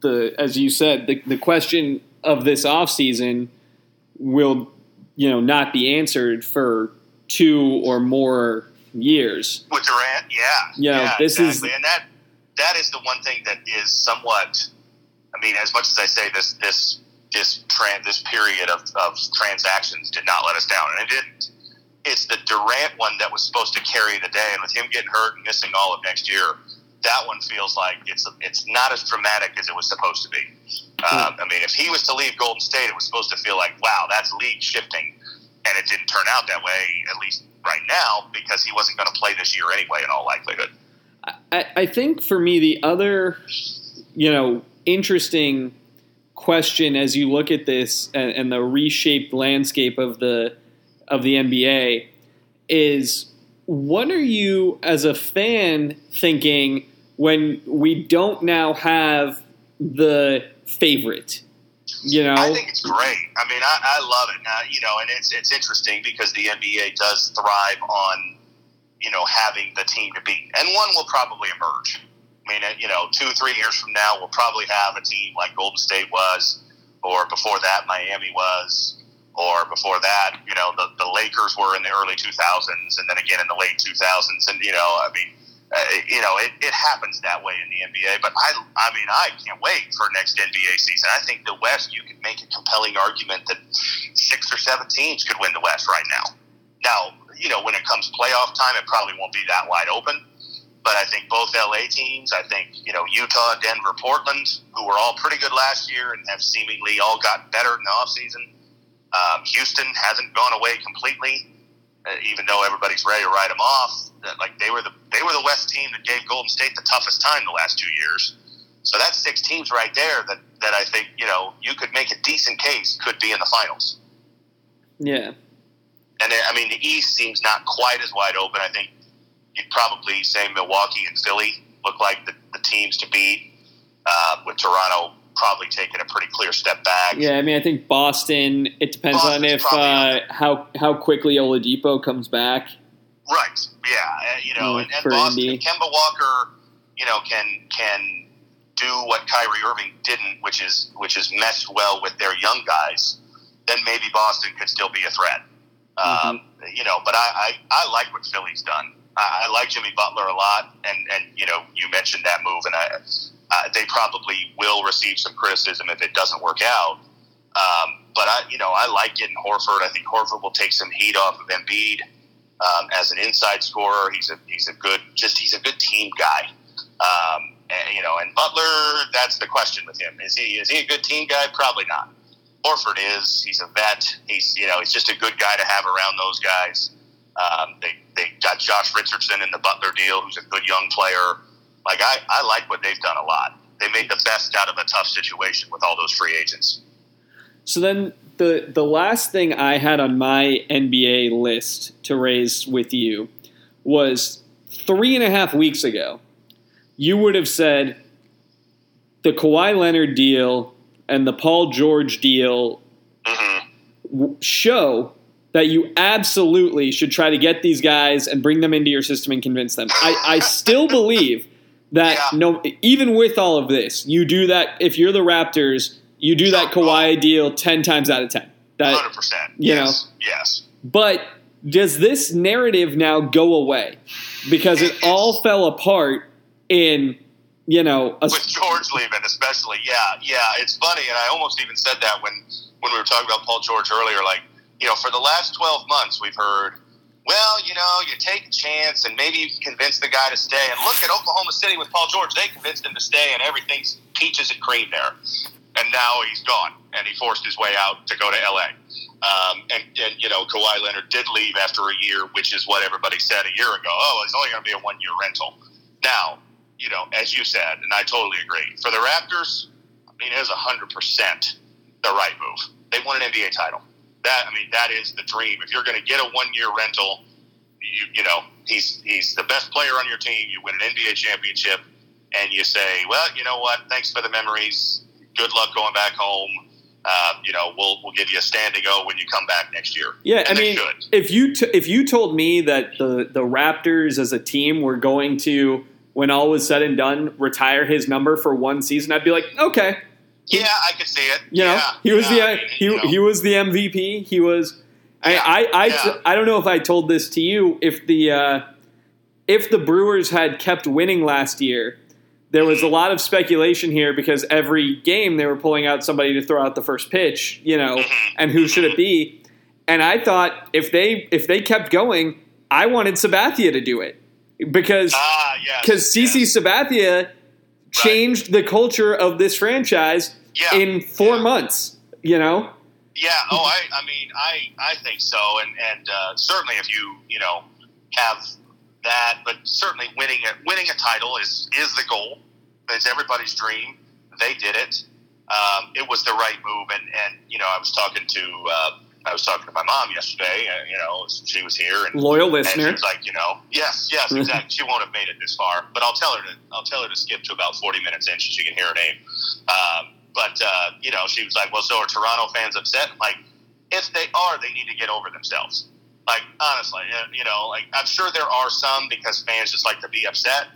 the as you said, the, the question of this offseason will, you know, not be answered for two or more years. With Durant, yeah. You know, yeah, this exactly. is and that that is the one thing that is somewhat I mean, as much as I say this this this tran- this period of, of transactions did not let us down, and it didn't. It's the Durant one that was supposed to carry the day, and with him getting hurt and missing all of next year, that one feels like it's it's not as dramatic as it was supposed to be. Um, I mean, if he was to leave Golden State, it was supposed to feel like, wow, that's league shifting, and it didn't turn out that way, at least right now, because he wasn't going to play this year anyway, in all likelihood. I, I think for me the other, you know, interesting question as you look at this and, and the reshaped landscape of the of the NBA is what are you as a fan thinking when we don't now have the favorite? You know, I think it's great. I mean, I, I love it. Now, you know, and it's it's interesting because the NBA does thrive on you know having the team to beat, and one will probably emerge. I mean, you know, two three years from now, we'll probably have a team like Golden State was, or before that, Miami was, or before that, you know, the, the Lakers were in the early 2000s, and then again in the late 2000s, and you know, I mean, uh, you know, it, it happens that way in the NBA. But I, I mean, I can't wait for next NBA season. I think the West, you could make a compelling argument that six or seven teams could win the West right now. Now, you know, when it comes playoff time, it probably won't be that wide open. But I think both LA teams, I think, you know, Utah, Denver, Portland, who were all pretty good last year and have seemingly all gotten better in the offseason. Um, Houston hasn't gone away completely, even though everybody's ready to write them off. That, like they were the they were the West team that gave Golden State the toughest time the last two years. So that's six teams right there that, that I think, you know, you could make a decent case could be in the finals. yeah, And I mean, the East seems not quite as wide open. I think you'd probably say Milwaukee and Philly look like the, the teams to beat, uh, with Toronto probably taking a pretty clear step back. yeah. I mean, I think Boston. It depends on if uh, how how quickly Oladipo comes back. Right. Yeah. uh, You know, Mm, and, and Boston, Indy. Kemba Walker, you know, can can do what Kyrie Irving didn't, which is which is mesh well with their young guys. Then maybe Boston could still be a threat. Mm-hmm. Um, you know, but I, I, I like what Philly's done. I, I like Jimmy Butler a lot, and and you know, you mentioned that move, and I, uh, they probably will receive some criticism if it doesn't work out. Um, but I, you know, I like getting Horford. I think Horford will take some heat off of Embiid um, as an inside scorer. He's a he's a good just he's a good team guy. Um, and, you know, and Butler, that's the question with him. Is he is he a good team guy? Probably not. Horford is. He's a vet. He's you know he's just a good guy to have around those guys. Um, they they got Josh Richardson in the Butler deal, who's a good young player. Like I, I like what they've done a lot. They made the best out of a tough situation with all those free agents. So then the the last thing I had on my NBA list to raise with you was three and a half weeks ago. You would have said the Kawhi Leonard deal and the Paul George deal hmm w- show that you absolutely should try to get these guys and bring them into your system and convince them. I, I still believe that Yeah. no, even with all of this, you do that. If you're the Raptors, you do that oh, Kawhi deal ten times out of ten. That hundred percent. you Yes. Yes. But does this narrative now go away because it all fell apart in you know a, with George leaving, especially. Yeah, yeah, it's funny, and I almost even said that when when we were talking about Paul George earlier. Like, you know, for the last twelve months, we've heard, well, you know, you take a chance and maybe you can convince the guy to stay. And look at Oklahoma City with Paul George; they convinced him to stay, and everything's peaches and cream there. And now he's gone, and he forced his way out to go to LA. Um, and, and you know, Kawhi Leonard did leave after a year, which is what everybody said a year ago. Oh, it's only going to be a one year rental. Now, you know, as you said, and I totally agree. For the Raptors, I mean, it hundred percent the right move. They won an NBA title. That I mean, that is the dream. If you're going to get a one year rental, you you know, he's he's the best player on your team. You win an NBA championship, and you say, well, you know what? Thanks for the memories. Good luck going back home. Uh, you know, we'll we'll give you a standing O when you come back next year. yeah. I And they mean, should. if you t- if you told me that the the Raptors as a team were going to when all was said and done retire his number for one season, I'd be like, okay, Yeah, I could see it. You know, yeah, he was yeah, the I mean, he, you know. he was the MVP. He was. I Yeah, I I, yeah. I don't know if I told this to you. If the uh, if the Brewers had kept winning last year, there was a lot of speculation here because every game they were pulling out somebody to throw out the first pitch. You know, Mhm. and who should it be? And I thought if they if they kept going, I wanted Sabathia to do it because Ah, yes. because CC yes. Sabathia changed the culture of this franchise Yeah. in four Yeah. months. You know, Yeah. Oh, I. I mean, I. I think so, and and uh, certainly if you you know have that, but certainly winning a winning a title is is the goal. It's everybody's dream. They did it. Um, it was the right move, and and you know I was talking to uh, I was talking to my mom yesterday. Uh, you know she was here, and loyal and she listener. was like, you know, yes, yes, exactly. she won't have made it this far, but I'll tell her to I'll tell her to skip to about forty minutes in so she can hear her name. Um, but uh, you know, she was like, well, so are Toronto fans upset? I'm like, if they are, they need to get over themselves. Like honestly, you know, like I'm sure there are some because fans just like to be upset,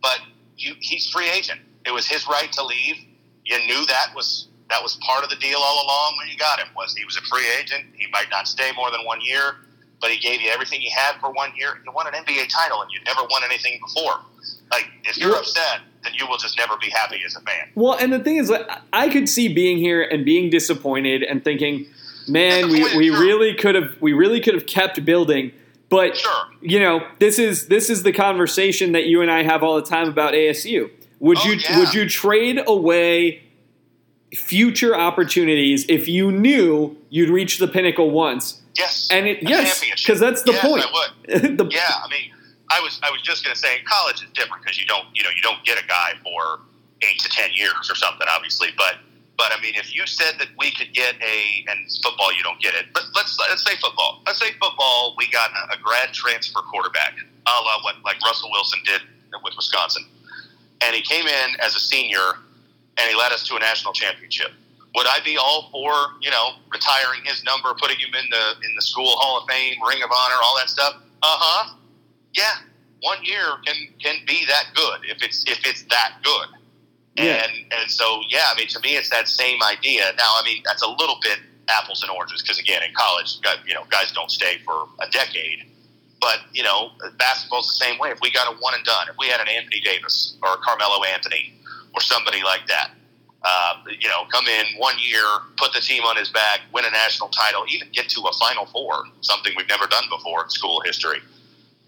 but you, he's free agent. It was his right to leave. You knew that was that was part of the deal all along when you got him. Was he was a free agent? He might not stay more than one year but he gave you everything he had for one year. You won an NBA title, and you never won anything before. Like, if you're upset, then you will just never be happy as a fan. Well, and the thing is, like, I could see being here and being disappointed and thinking, man, we, we sure. really could have we really could have kept building. But Sure. you know, this is this is the conversation that you and I have all the time about ASU. Would Oh, you yeah. would you trade away future opportunities if you knew you'd reach the pinnacle once? Yes, And it yes, because that's the yes, point. I would. The- Yeah, I mean, I was I was just going to say, college is different because you don't you know you don't get a guy for eight to ten years or something, obviously. But but I mean, if you said that we could get a and football, you don't get it. But let's let's say football. Let's say football. We got a, a grad transfer quarterback, a la what like Russell Wilson did with Wisconsin, and he came in as a senior, and he led us to a national championship. Would I be all for you know retiring his number, putting him in the in the school Hall of Fame, Ring of Honor, all that stuff? Uh huh. Yeah, one year can can be that good if it's if it's that good. Yeah. And and so yeah, I mean to me it's that same idea. Now I mean that's a little bit apples and oranges because again in college, guys, you know guys don't stay for a decade. But you know basketball's the same way. If we got a one and done, if we had an Anthony Davis or a Carmelo Anthony or somebody like that, uh, you know, come in one year, put the team on his back, win a national title, even get to a Final Four, something we've never done before in school history.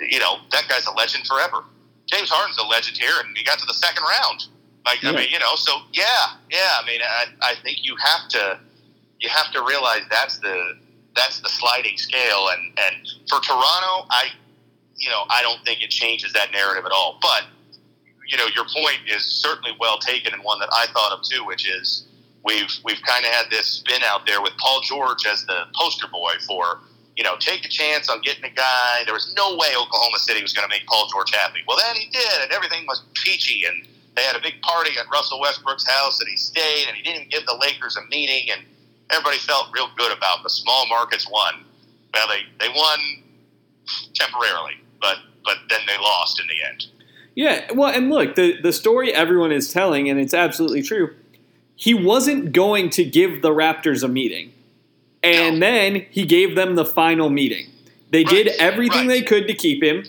You know, that guy's a legend forever. James Harden's a legend here, and he got to the second round. Like, I mean, you know, so yeah, yeah. I mean, I, I think you have to, you have to realize that's the that's the sliding scale, and and for Toronto, I, you know, I don't think it changes that narrative at all. But you know, your point is certainly well taken, and one that I thought of too, which is we've we've kind of had this spin out there with Paul George as the poster boy for you know take a chance on getting a guy. There was no way Oklahoma City was going to make Paul George happy. Well, then he did, and everything was peachy, and they had a big party at Russell Westbrook's house, and he stayed, and he didn't give the Lakers a meeting, and everybody felt real good about the small markets won. Well, they they won temporarily, but but then they lost in the end. Yeah, well, and look, the the story everyone is telling, and it's absolutely true. He wasn't going to give the Raptors a meeting, And No. then he gave them the final meeting. They did everything right. they could to keep him,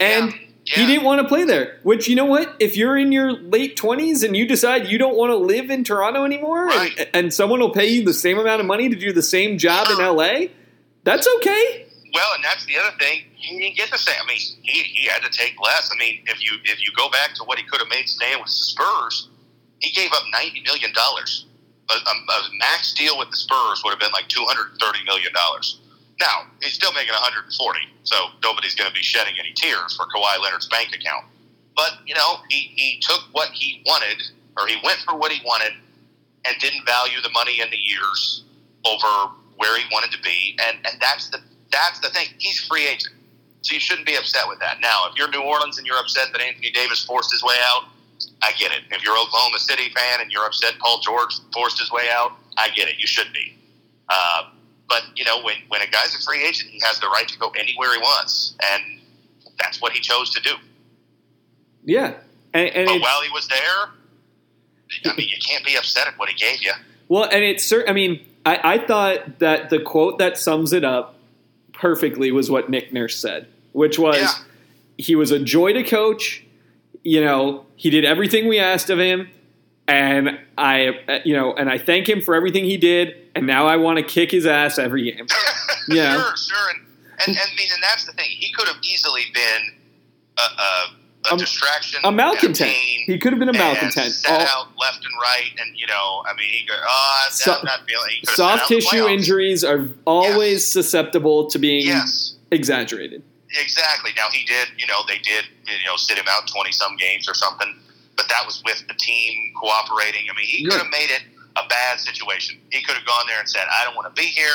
and Yeah, he didn't want to play there. Which you know what? If you're in your late twenties and you decide you don't want to live in Toronto anymore, Right. and, and someone will pay you the same amount of money to do the same job in LA, that's okay. Well, and that's the other thing. He didn't get the same. I mean, he, he had to take less. I mean, if you if you go back to what he could have made staying with the Spurs, he gave up ninety million dollars. A, a, max deal with the Spurs would have been like two hundred and thirty million dollars. Now he's still making one hundred and forty, so nobody's going to be shedding any tears for Kawhi Leonard's bank account. But you know, he, he took what he wanted, or he went for what he wanted, and didn't value the money and the years over where he wanted to be, and and that's the that's the thing. He's free agent, so you shouldn't be upset with that. Now, if you're New Orleans and you're upset that Anthony Davis forced his way out, I get it. If you're Oklahoma City fan and you're upset Paul George forced his way out, I get it. You should be. Uh, but you know, when when a guy's a free agent, he has the right to go anywhere he wants, and that's what he chose to do. Yeah, and, and But while he was there, I mean, you can't be upset at what he gave you. Well, and it's cer- I mean, I, I thought that the quote that sums it up perfectly was what Nick Nurse said, which was Yeah. he was a joy to coach. You know, he did everything we asked of him, and I, you know, and I thank him for everything he did. And now I want to kick his ass every game. Yeah. sure, sure. And, and, and I mean, and that's the thing. He could have easily been a, a, a distraction, A malcontent. pain, He could have been a malcontent. Set All- out left and right, and you know, I mean, he go, oh, I'm, So- I'm not feeling. Could soft sat out the tissue injuries are always susceptible to being Yes, exaggerated. Exactly. Now he did. You know, they did. You know, sit him out twenty some games or something. But that was with the team cooperating. I mean, he could have made it a bad situation. He could have gone there and said, "I don't want to be here.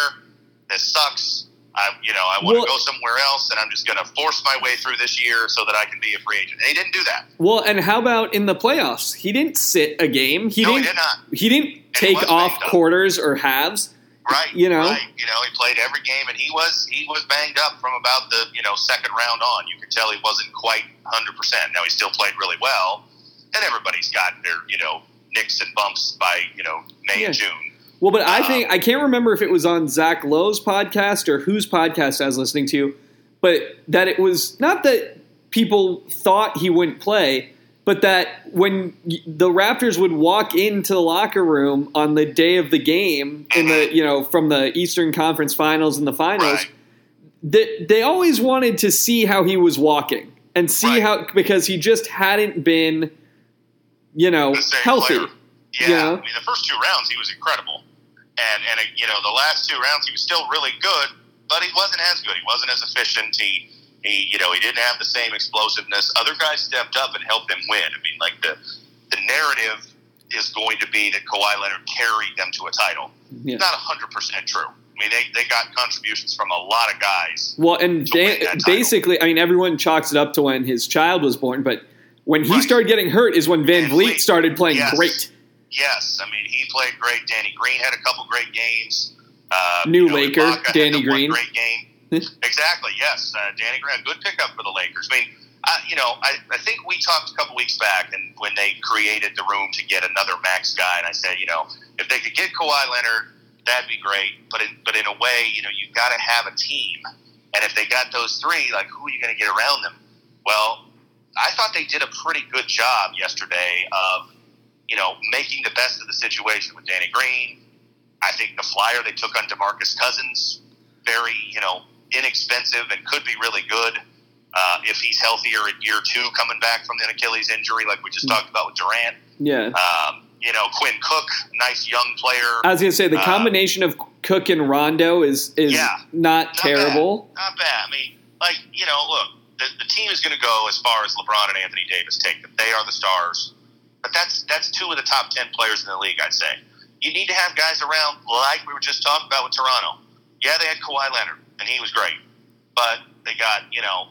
This sucks. I, you know, I want Well- to go somewhere else, and I'm just going to force my way through this year so that I can be a free agent." And he didn't do that. Well, and how about in the playoffs? He didn't sit a game. He no, didn't. he did not. He didn't he take off quarters or halves. Right. You know? Right. You know, he played every game, and he was he was banged up from about the you know second round on. You could tell he wasn't quite hundred percent. Now he still played really well, and everybody's got their you know nicks and bumps by you know May Yeah. and June. Well, but I Um, think I can't remember if it was on Zach Lowe's podcast or whose podcast I was listening to, but that it was not that people thought he wouldn't play, but that when the Raptors would walk into the locker room on the day of the game in the you know from the Eastern Conference Finals and the Finals, Right. that they always wanted to see how he was walking and see Right. how because he just hadn't been, you know, healthy. player. Yeah, You know? I mean the first two rounds he was incredible, and and uh, you know the last two rounds he was still really good, but he wasn't as good. He wasn't as efficient. He he you know he didn't have the same explosiveness. Other guys stepped up and helped them win. I mean like the the narrative is going to be that Kawhi Leonard carried them to a title. Yeah. Not hundred percent true. I mean they they got contributions from a lot of guys. Well, and to win da- that title. basically, I mean, everyone chalks it up to when his child was born, but when he Right. started getting hurt is when Van VanVleet Vliet. started playing Yes. great. Yes, I mean he played great. Danny Green had a couple great games. Uh, New you know, Laker, Ibaka Danny Green. great game. Exactly. Yes, uh, Danny Green, good pickup for the Lakers. I mean, I, you know, I, I think we talked a couple weeks back, and when they created the room to get another max guy, and I said, you know, if they could get Kawhi Leonard, that'd be great. But in, but in a way, you know, you've got to have a team, and if they got those three, like who are you going to get around them? Well, I thought they did a pretty good job yesterday of, you know, making the best of the situation with Danny Green. I think the flyer they took on Demarcus Cousins, very, you know, inexpensive and could be really good uh, if he's healthier in year two coming back from an Achilles injury, like we just Mm. talked about with Durant. Yeah. Um, you know, Quinn Cook, nice young player. I was going to say the uh, combination of Cook and Rondo is is Yeah. not, Not terrible. Not bad. I mean, like, you know, look, the, the team is going to go as far as LeBron and Anthony Davis take them. They are the stars. But that's that's two of the top 10 players in the league, I'd say. You need to have guys around like we were just talking about with Toronto. Yeah, they had Kawhi Leonard, and he was great. But they got, you know,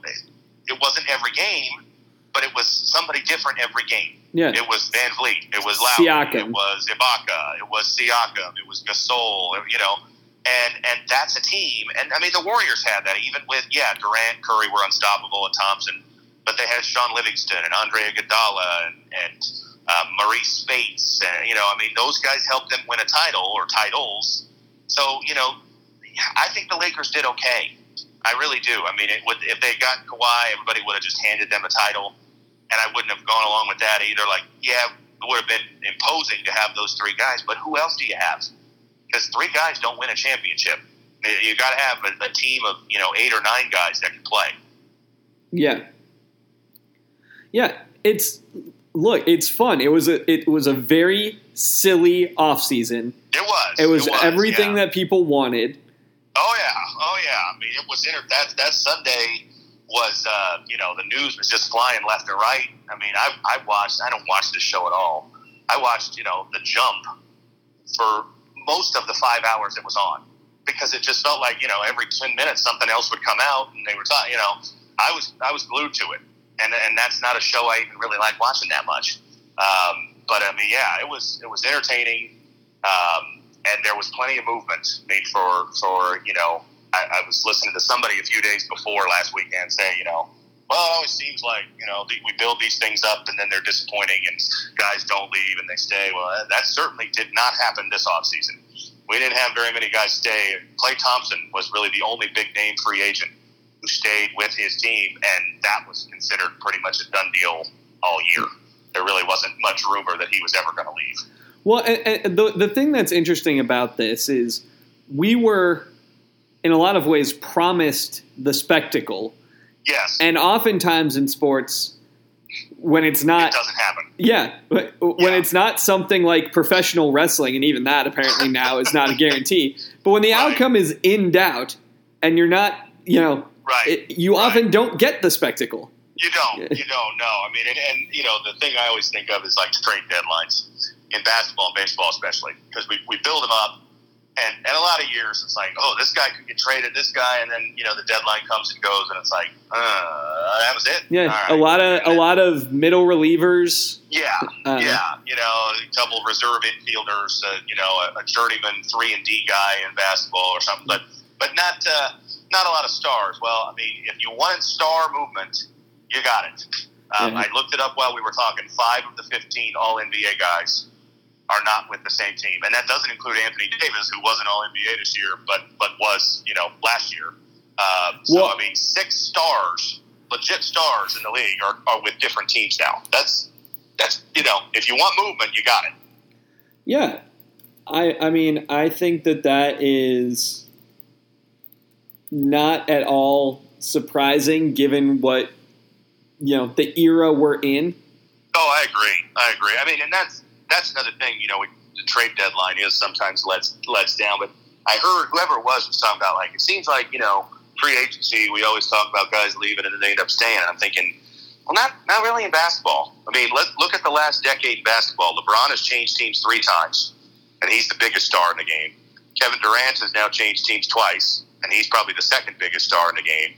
it wasn't every game, but it was somebody different every game. Yeah. It was VanVleet. It was Lowry. Siakam. It was Ibaka. It was Siakam. It was Gasol. You know, and and that's a team. And I mean, the Warriors had that. Even with yeah, Durant, Curry were unstoppable, and Thompson, but they had Shaun Livingston and Andre Iguodala and and uh, Marreese Speights, and you know, I mean, those guys helped them win a title or titles. So you know, I think the Lakers did okay. I really do. I mean, it would if they got Kawhi, everybody would have just handed them a title, and I wouldn't have gone along with that either. Like, yeah, it would have been imposing to have those three guys, but who else do you have? Because three guys don't win a championship. You got to have a, a team of you know eight or nine guys that can play. Yeah. Yeah, it's look, it's fun. It was a it was a very silly off season. It was. It was, It was, everything yeah. that people wanted. Oh yeah, oh yeah. I mean, it was inter- that that Sunday was uh, you know the news was just flying left and right. I mean, I I watched. I don't watch this show at all. I watched you know the jump for most of the five hours it was on because it just felt like you know every ten minutes something else would come out and they were talking. You know, I was I was glued to it, and and that's not a show I even really like watching that much. Um, but I mean, yeah, it was it was entertaining. Um, and there was plenty of movement made for for you know I, I was listening to somebody a few days before last weekend say you know well it seems like you know we build these things up and then they're disappointing and guys don't leave and they stay. Well that, certainly did not happen this offseason. We didn't have very many guys stay. Klay Thompson was really the only big name free agent who stayed with his team and that was considered pretty much a done deal all year. There really wasn't much rumor that he was ever going to leave Well, and, and the the thing that's interesting about this is we were, in a lot of ways, promised the spectacle, yes and oftentimes in sports, when it's not it doesn't happen yeah, when Yeah. it's not something like professional wrestling, and even that apparently now is not a guarantee. But when the Right. outcome is in doubt, and you're not, you know, right it, you Right. often don't get the spectacle. You don't. You don't. No. I mean, and, and you know, the thing I always think of is like trade deadlines in basketball and baseball, especially because we, we build them up, and, and a lot of years it's like, oh, this guy could get traded, this guy, and then you know the deadline comes and goes, and it's like, uh, that was it. Yeah, right. a lot of a lot of middle relievers. Yeah, Uh, yeah. You know, a couple reserve infielders, uh, you know, a, a journeyman three and D guy in basketball or something, but but not uh, not a lot of stars. Well, I mean, if you want star movement, you got it. Um, Yeah. I looked it up while we were talking. Five of the fifteen All NBA guys are not with the same team, and that doesn't include Anthony Davis, who wasn't All NBA this year, but but was you know last year. Um, so Well- I mean, six stars, legit stars in the league, are, are with different teams now. That's that's you know, if you want movement, you got it. Yeah, I I mean I think that that is not at all surprising given what you know the era we're in. Oh, I agree. I agree. I mean, and that's that's another thing. You know, the trade deadline is sometimes lets lets down. But I heard whoever it was was talking about like it seems like you know free agency. We always talk about guys leaving and then they end up staying. And I'm thinking, well, not not really in basketball. I mean, let look at the last decade in basketball. LeBron has changed teams three times, and he's the biggest star in the game. Kevin Durant has now changed teams twice, and he's probably the second biggest star in the game.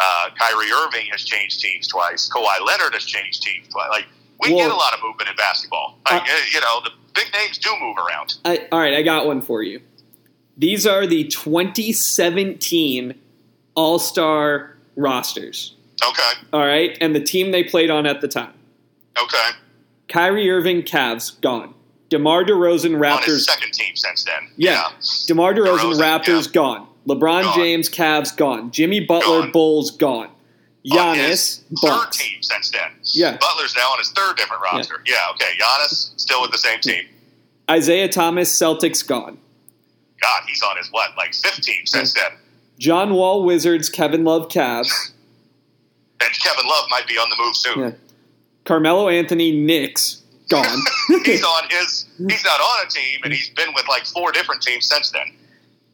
Uh, Kyrie Irving has changed teams twice. Kawhi Leonard has changed teams twice. Like we Well- get a lot of movement in basketball. Like, uh, you know, the big names do move around. I, all right, I got one for you. These are the 2017 All Star rosters. Okay, All right, and the team they played on at the time: okay. Kyrie Irving, Cavs, gone. DeMar DeRozan, Raptors. second team since then. Yeah. DeMar DeRozan, DeRozan, Raptors, gone. LeBron Gone. James, Cavs, gone. Jimmy Butler, Gone. Bulls, gone. Giannis, third team since then. Yeah. Butler's now on his third different roster. Yeah, okay. Giannis still with the same team. Isaiah Thomas, Celtics, gone. God, he's on his what, like fifth team since then. John Wall, Wizards, Kevin Love, Cavs. And Kevin Love might be on the move soon. Yeah. Carmelo Anthony, Knicks, gone. he's on his. He's not on a team, and he's been with like four different teams since then.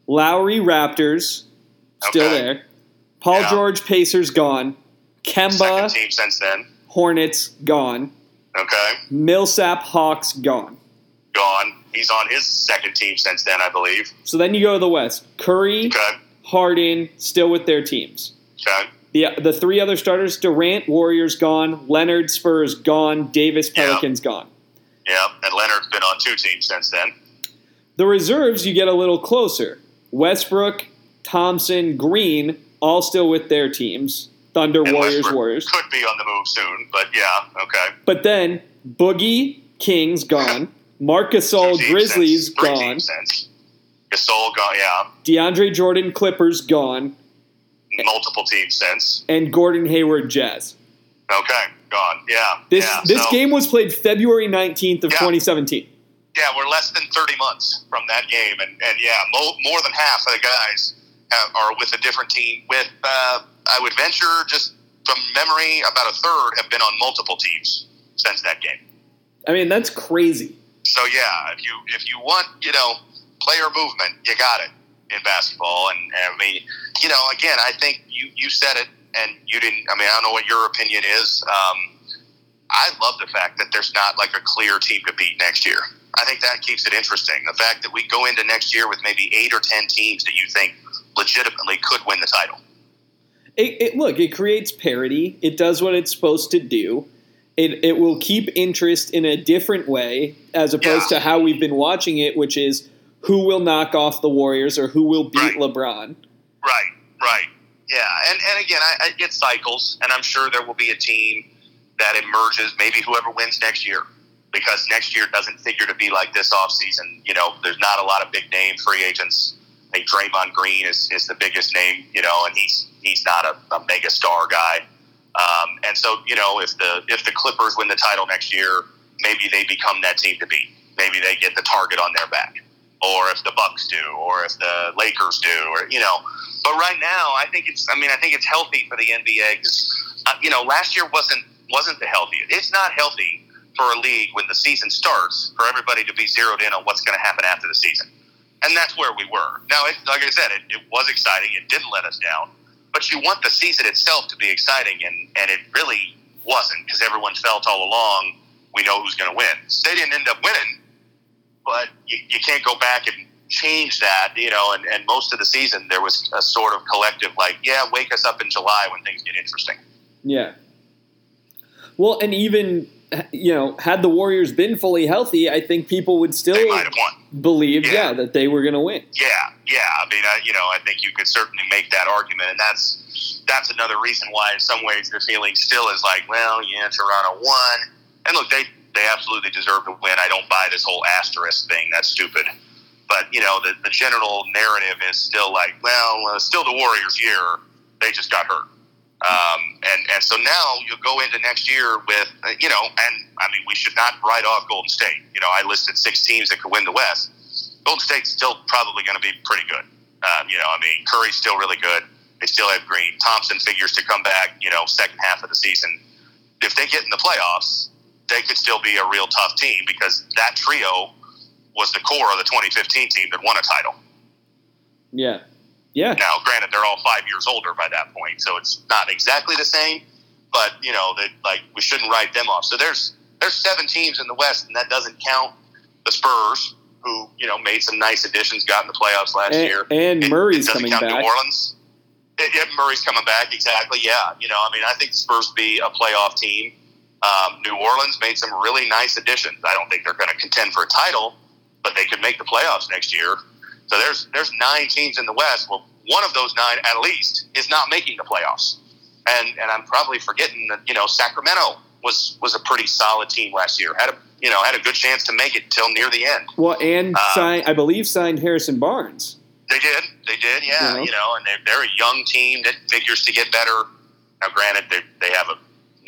Lowry, Raptors, still Okay. there. Paul Yeah. George, Pacers, gone. Second Kemba, team since then. Hornets, gone. Okay, Millsap, Hawks, gone. gone. He's on his second team since then, I believe. So then you go to the West. Curry, Okay, Harden, still with their teams. okay. The, the three other starters Durant, Warriors, gone. Leonard, Spurs, gone. Davis, Yeah. Pelicans, gone. Yeah, and Leonard's been on two teams since then. The reserves, you get a little closer. Westbrook, Thompson, Green, all still with their teams. Thunder, And Warriors, Westbrook Warriors. could be on the move soon, but yeah, okay. But then Boogie, Kings, gone. Marc Gasol, Grizzlies, gone. Gasol gone, yeah. DeAndre Jordan Clippers gone, Multiple teams since. and Gordon Hayward Jazz. Okay, gone. Yeah. This yeah. this so, game was played February 19th of Yeah. 2017. Yeah, we're less than 30 months from that game, and, and yeah, mo- more than half of the guys are with a different team. With uh, I would venture, just from memory, about a third have been on multiple teams since that game. I mean, that's crazy. So yeah, if you if you want you know player movement, you got it in basketball. And, and I mean, you know, again, I think you you said it, and you didn't. I mean, I don't know what your opinion is. Um, I love the fact that there's not like a clear team to beat next year. I think that keeps it interesting. The fact that we go into next year with maybe eight or ten teams that you think legitimately could win the title. It, it look, it creates parity. It does what it's supposed to do. It it will keep interest in a different way as opposed Yeah. to how we've been watching it, which is who will knock off the Warriors or who will beat Right. LeBron. Right, right. Yeah, and, and again, I, I, it cycles, and I'm sure there will be a team that emerges, maybe whoever wins next year, because next year doesn't figure to be like this offseason. You know, there's not a lot of big name free agents. I think Draymond Green is, is the biggest name, you know, and he's he's not a, a mega star guy. Um, and so, you know, if the if the Clippers win the title next year, maybe they become that team to beat. Maybe they get the target on their back, or if the Bucks do, or if the Lakers do, or you know. But right now, I think it's. I mean, I think it's healthy for the NBA. 'cause, uh, you know, last year wasn't wasn't the healthiest. It's not healthy for a league when the season starts for everybody to be zeroed in on what's going to happen after the season, and that's where we were. Now, it, like I said, it, it was exciting. It didn't let us down, but you want the season itself to be exciting, and and it really wasn't because everyone felt all along we know who's going to win. They didn't end up winning, but you, you can't go back and change that, you know. And, and most of the season, there was a sort of collective, like, yeah, wake us up in July when things get interesting. Yeah. Well, and even you know, had the Warriors been fully healthy, I think people would still They might have won. believe, yeah. Yeah. that they were going to win. Yeah, yeah. I mean, I, you know, I think you could certainly make that argument, and that's that's another reason why, in some ways, the feeling still is like, well, yeah, Toronto won, and look, they they absolutely deserve to win. I don't buy this whole asterisk thing. That's stupid. But you know, the the general narrative is still like, well, uh, still the Warriors' year. They just got hurt. Um, and, and so now you'll go into next year with, uh, you know, and I mean, we should not write off Golden State. You know, I listed six teams that could win the West. Golden State's still probably going to be pretty good. Um, you know, I mean, Curry's still really good. They still have Green. Thompson figures to come back, you know, second half of the season. If they get in the playoffs, they could still be a real tough team because that trio was the core of the 2015 team that won a title. Yeah. Yeah. Now, granted, they're all five years older by that point, so it's not exactly the same. But you know, that like we shouldn't write them off. So there's there's seven teams in the West, and that doesn't count the Spurs, who you know made some nice additions, got in the playoffs last And, year. and It- Murray's it coming count back. New Orleans. It, yeah, Murray's coming back. Exactly. Yeah. You know, I mean, I think the Spurs be a playoff team. Um, New Orleans made some really nice additions. I don't think they're going to contend for a title, but they could make the playoffs next year. So there's there's nine teams in the West. Well, one of those nine at least is not making the playoffs, and and I'm probably forgetting that you know Sacramento was was a pretty solid team last year. Had a you know had a good chance to make it till near the end. Well, and Uh, sign, I believe signed Harrison Barnes. They did. They did. Yeah. Yeah. You know, and they're, they're a young team that figures to get better. Now, granted, they they have a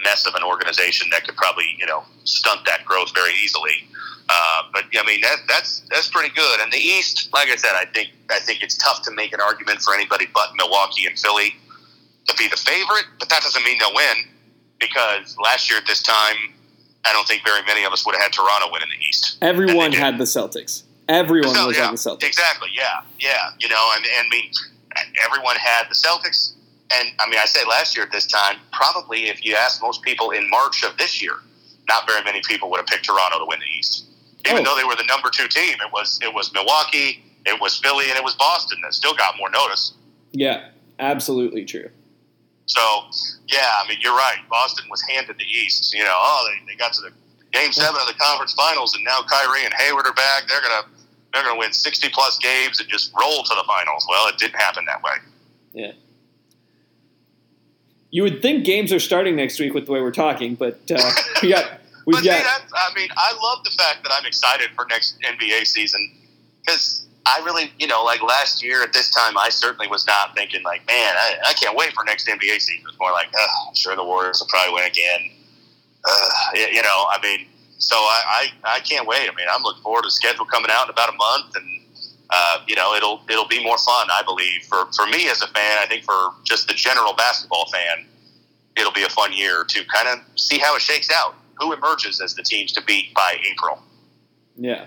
mess of an organization that could probably you know stunt that growth very easily. Uh, but I mean that that's that's pretty good. And the East, like I said, I think I think it's tough to make an argument for anybody but Milwaukee and Philly to be the favorite. But that doesn't mean they'll win because last year at this time, I don't think very many of us would have had Toronto win in the East. Everyone And they did. had the Celtics. Everyone So, was yeah, on the Celtics. Exactly. Yeah. Yeah. You know, and, and I mean, everyone had the Celtics. And I mean, I say last year at this time, probably if you ask most people in March of this year, not very many people would have picked Toronto to win the East. Even Oh. though they were the number two team, it was it was Milwaukee, it was Philly, and it was Boston that still got more notice. Yeah, absolutely true. So, yeah, I mean, you're right. Boston was handed the East. You know, oh, they, they got to the game seven of the conference finals, and now Kyrie and Hayward are back. They're gonna they're gonna win 60 plus games and just roll to the finals. Well, it didn't happen that way. Yeah. You would think games are starting next week with the way we're talking, but uh, we got we've but got that's, I mean, I love the fact that I'm excited for next NBA season because I really, you know, like last year at this time, I certainly was not thinking like, man, I, I can't wait for next NBA season. It was more like, I'm sure the Warriors will probably win again. Uh, you know, I mean, so I, I, I can't wait. I mean, I'm looking forward to the schedule coming out in about a month, and uh, you know, it'll it'll be more fun, I believe, for for me as a fan. I think for just the general basketball fan, it'll be a fun year to kind of see how it shakes out. Who emerges as the teams to beat by April? Yeah.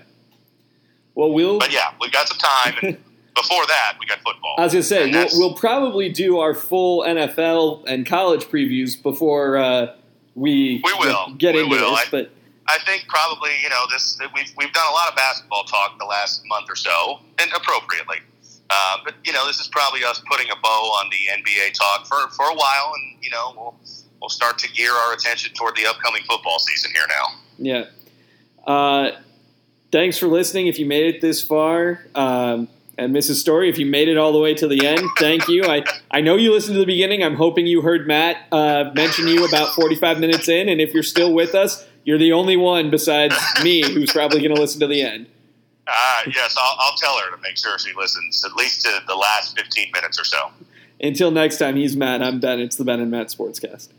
Well, we'll. But yeah, we've got some time. And before that, we got football. I was gonna say we'll, we'll, probably do our full NFL and college previews before uh, we we will get we into will. this. But I think probably you know this. We've we've done a lot of basketball talk the last month or so, and appropriately. Uh, but you know, this is probably us putting a bow on the NBA talk for for a while, and you know, we'll we'll start to gear our attention toward the upcoming football season here now. Yeah. Uh, thanks for listening. If you made it this far, um, and Mrs. Story, if you made it all the way to the end, thank you. I, I know you listened to the beginning. I'm hoping you heard Matt uh, mention you about 45 minutes in, and if you're still with us, you're the only one besides me who's probably going to listen to the end. Uh, yes, I'll, I'll tell her to make sure she listens at least to the last 15 minutes or so. Until next time, he's Matt. I'm Ben. It's the Ben and Matt Sportscast.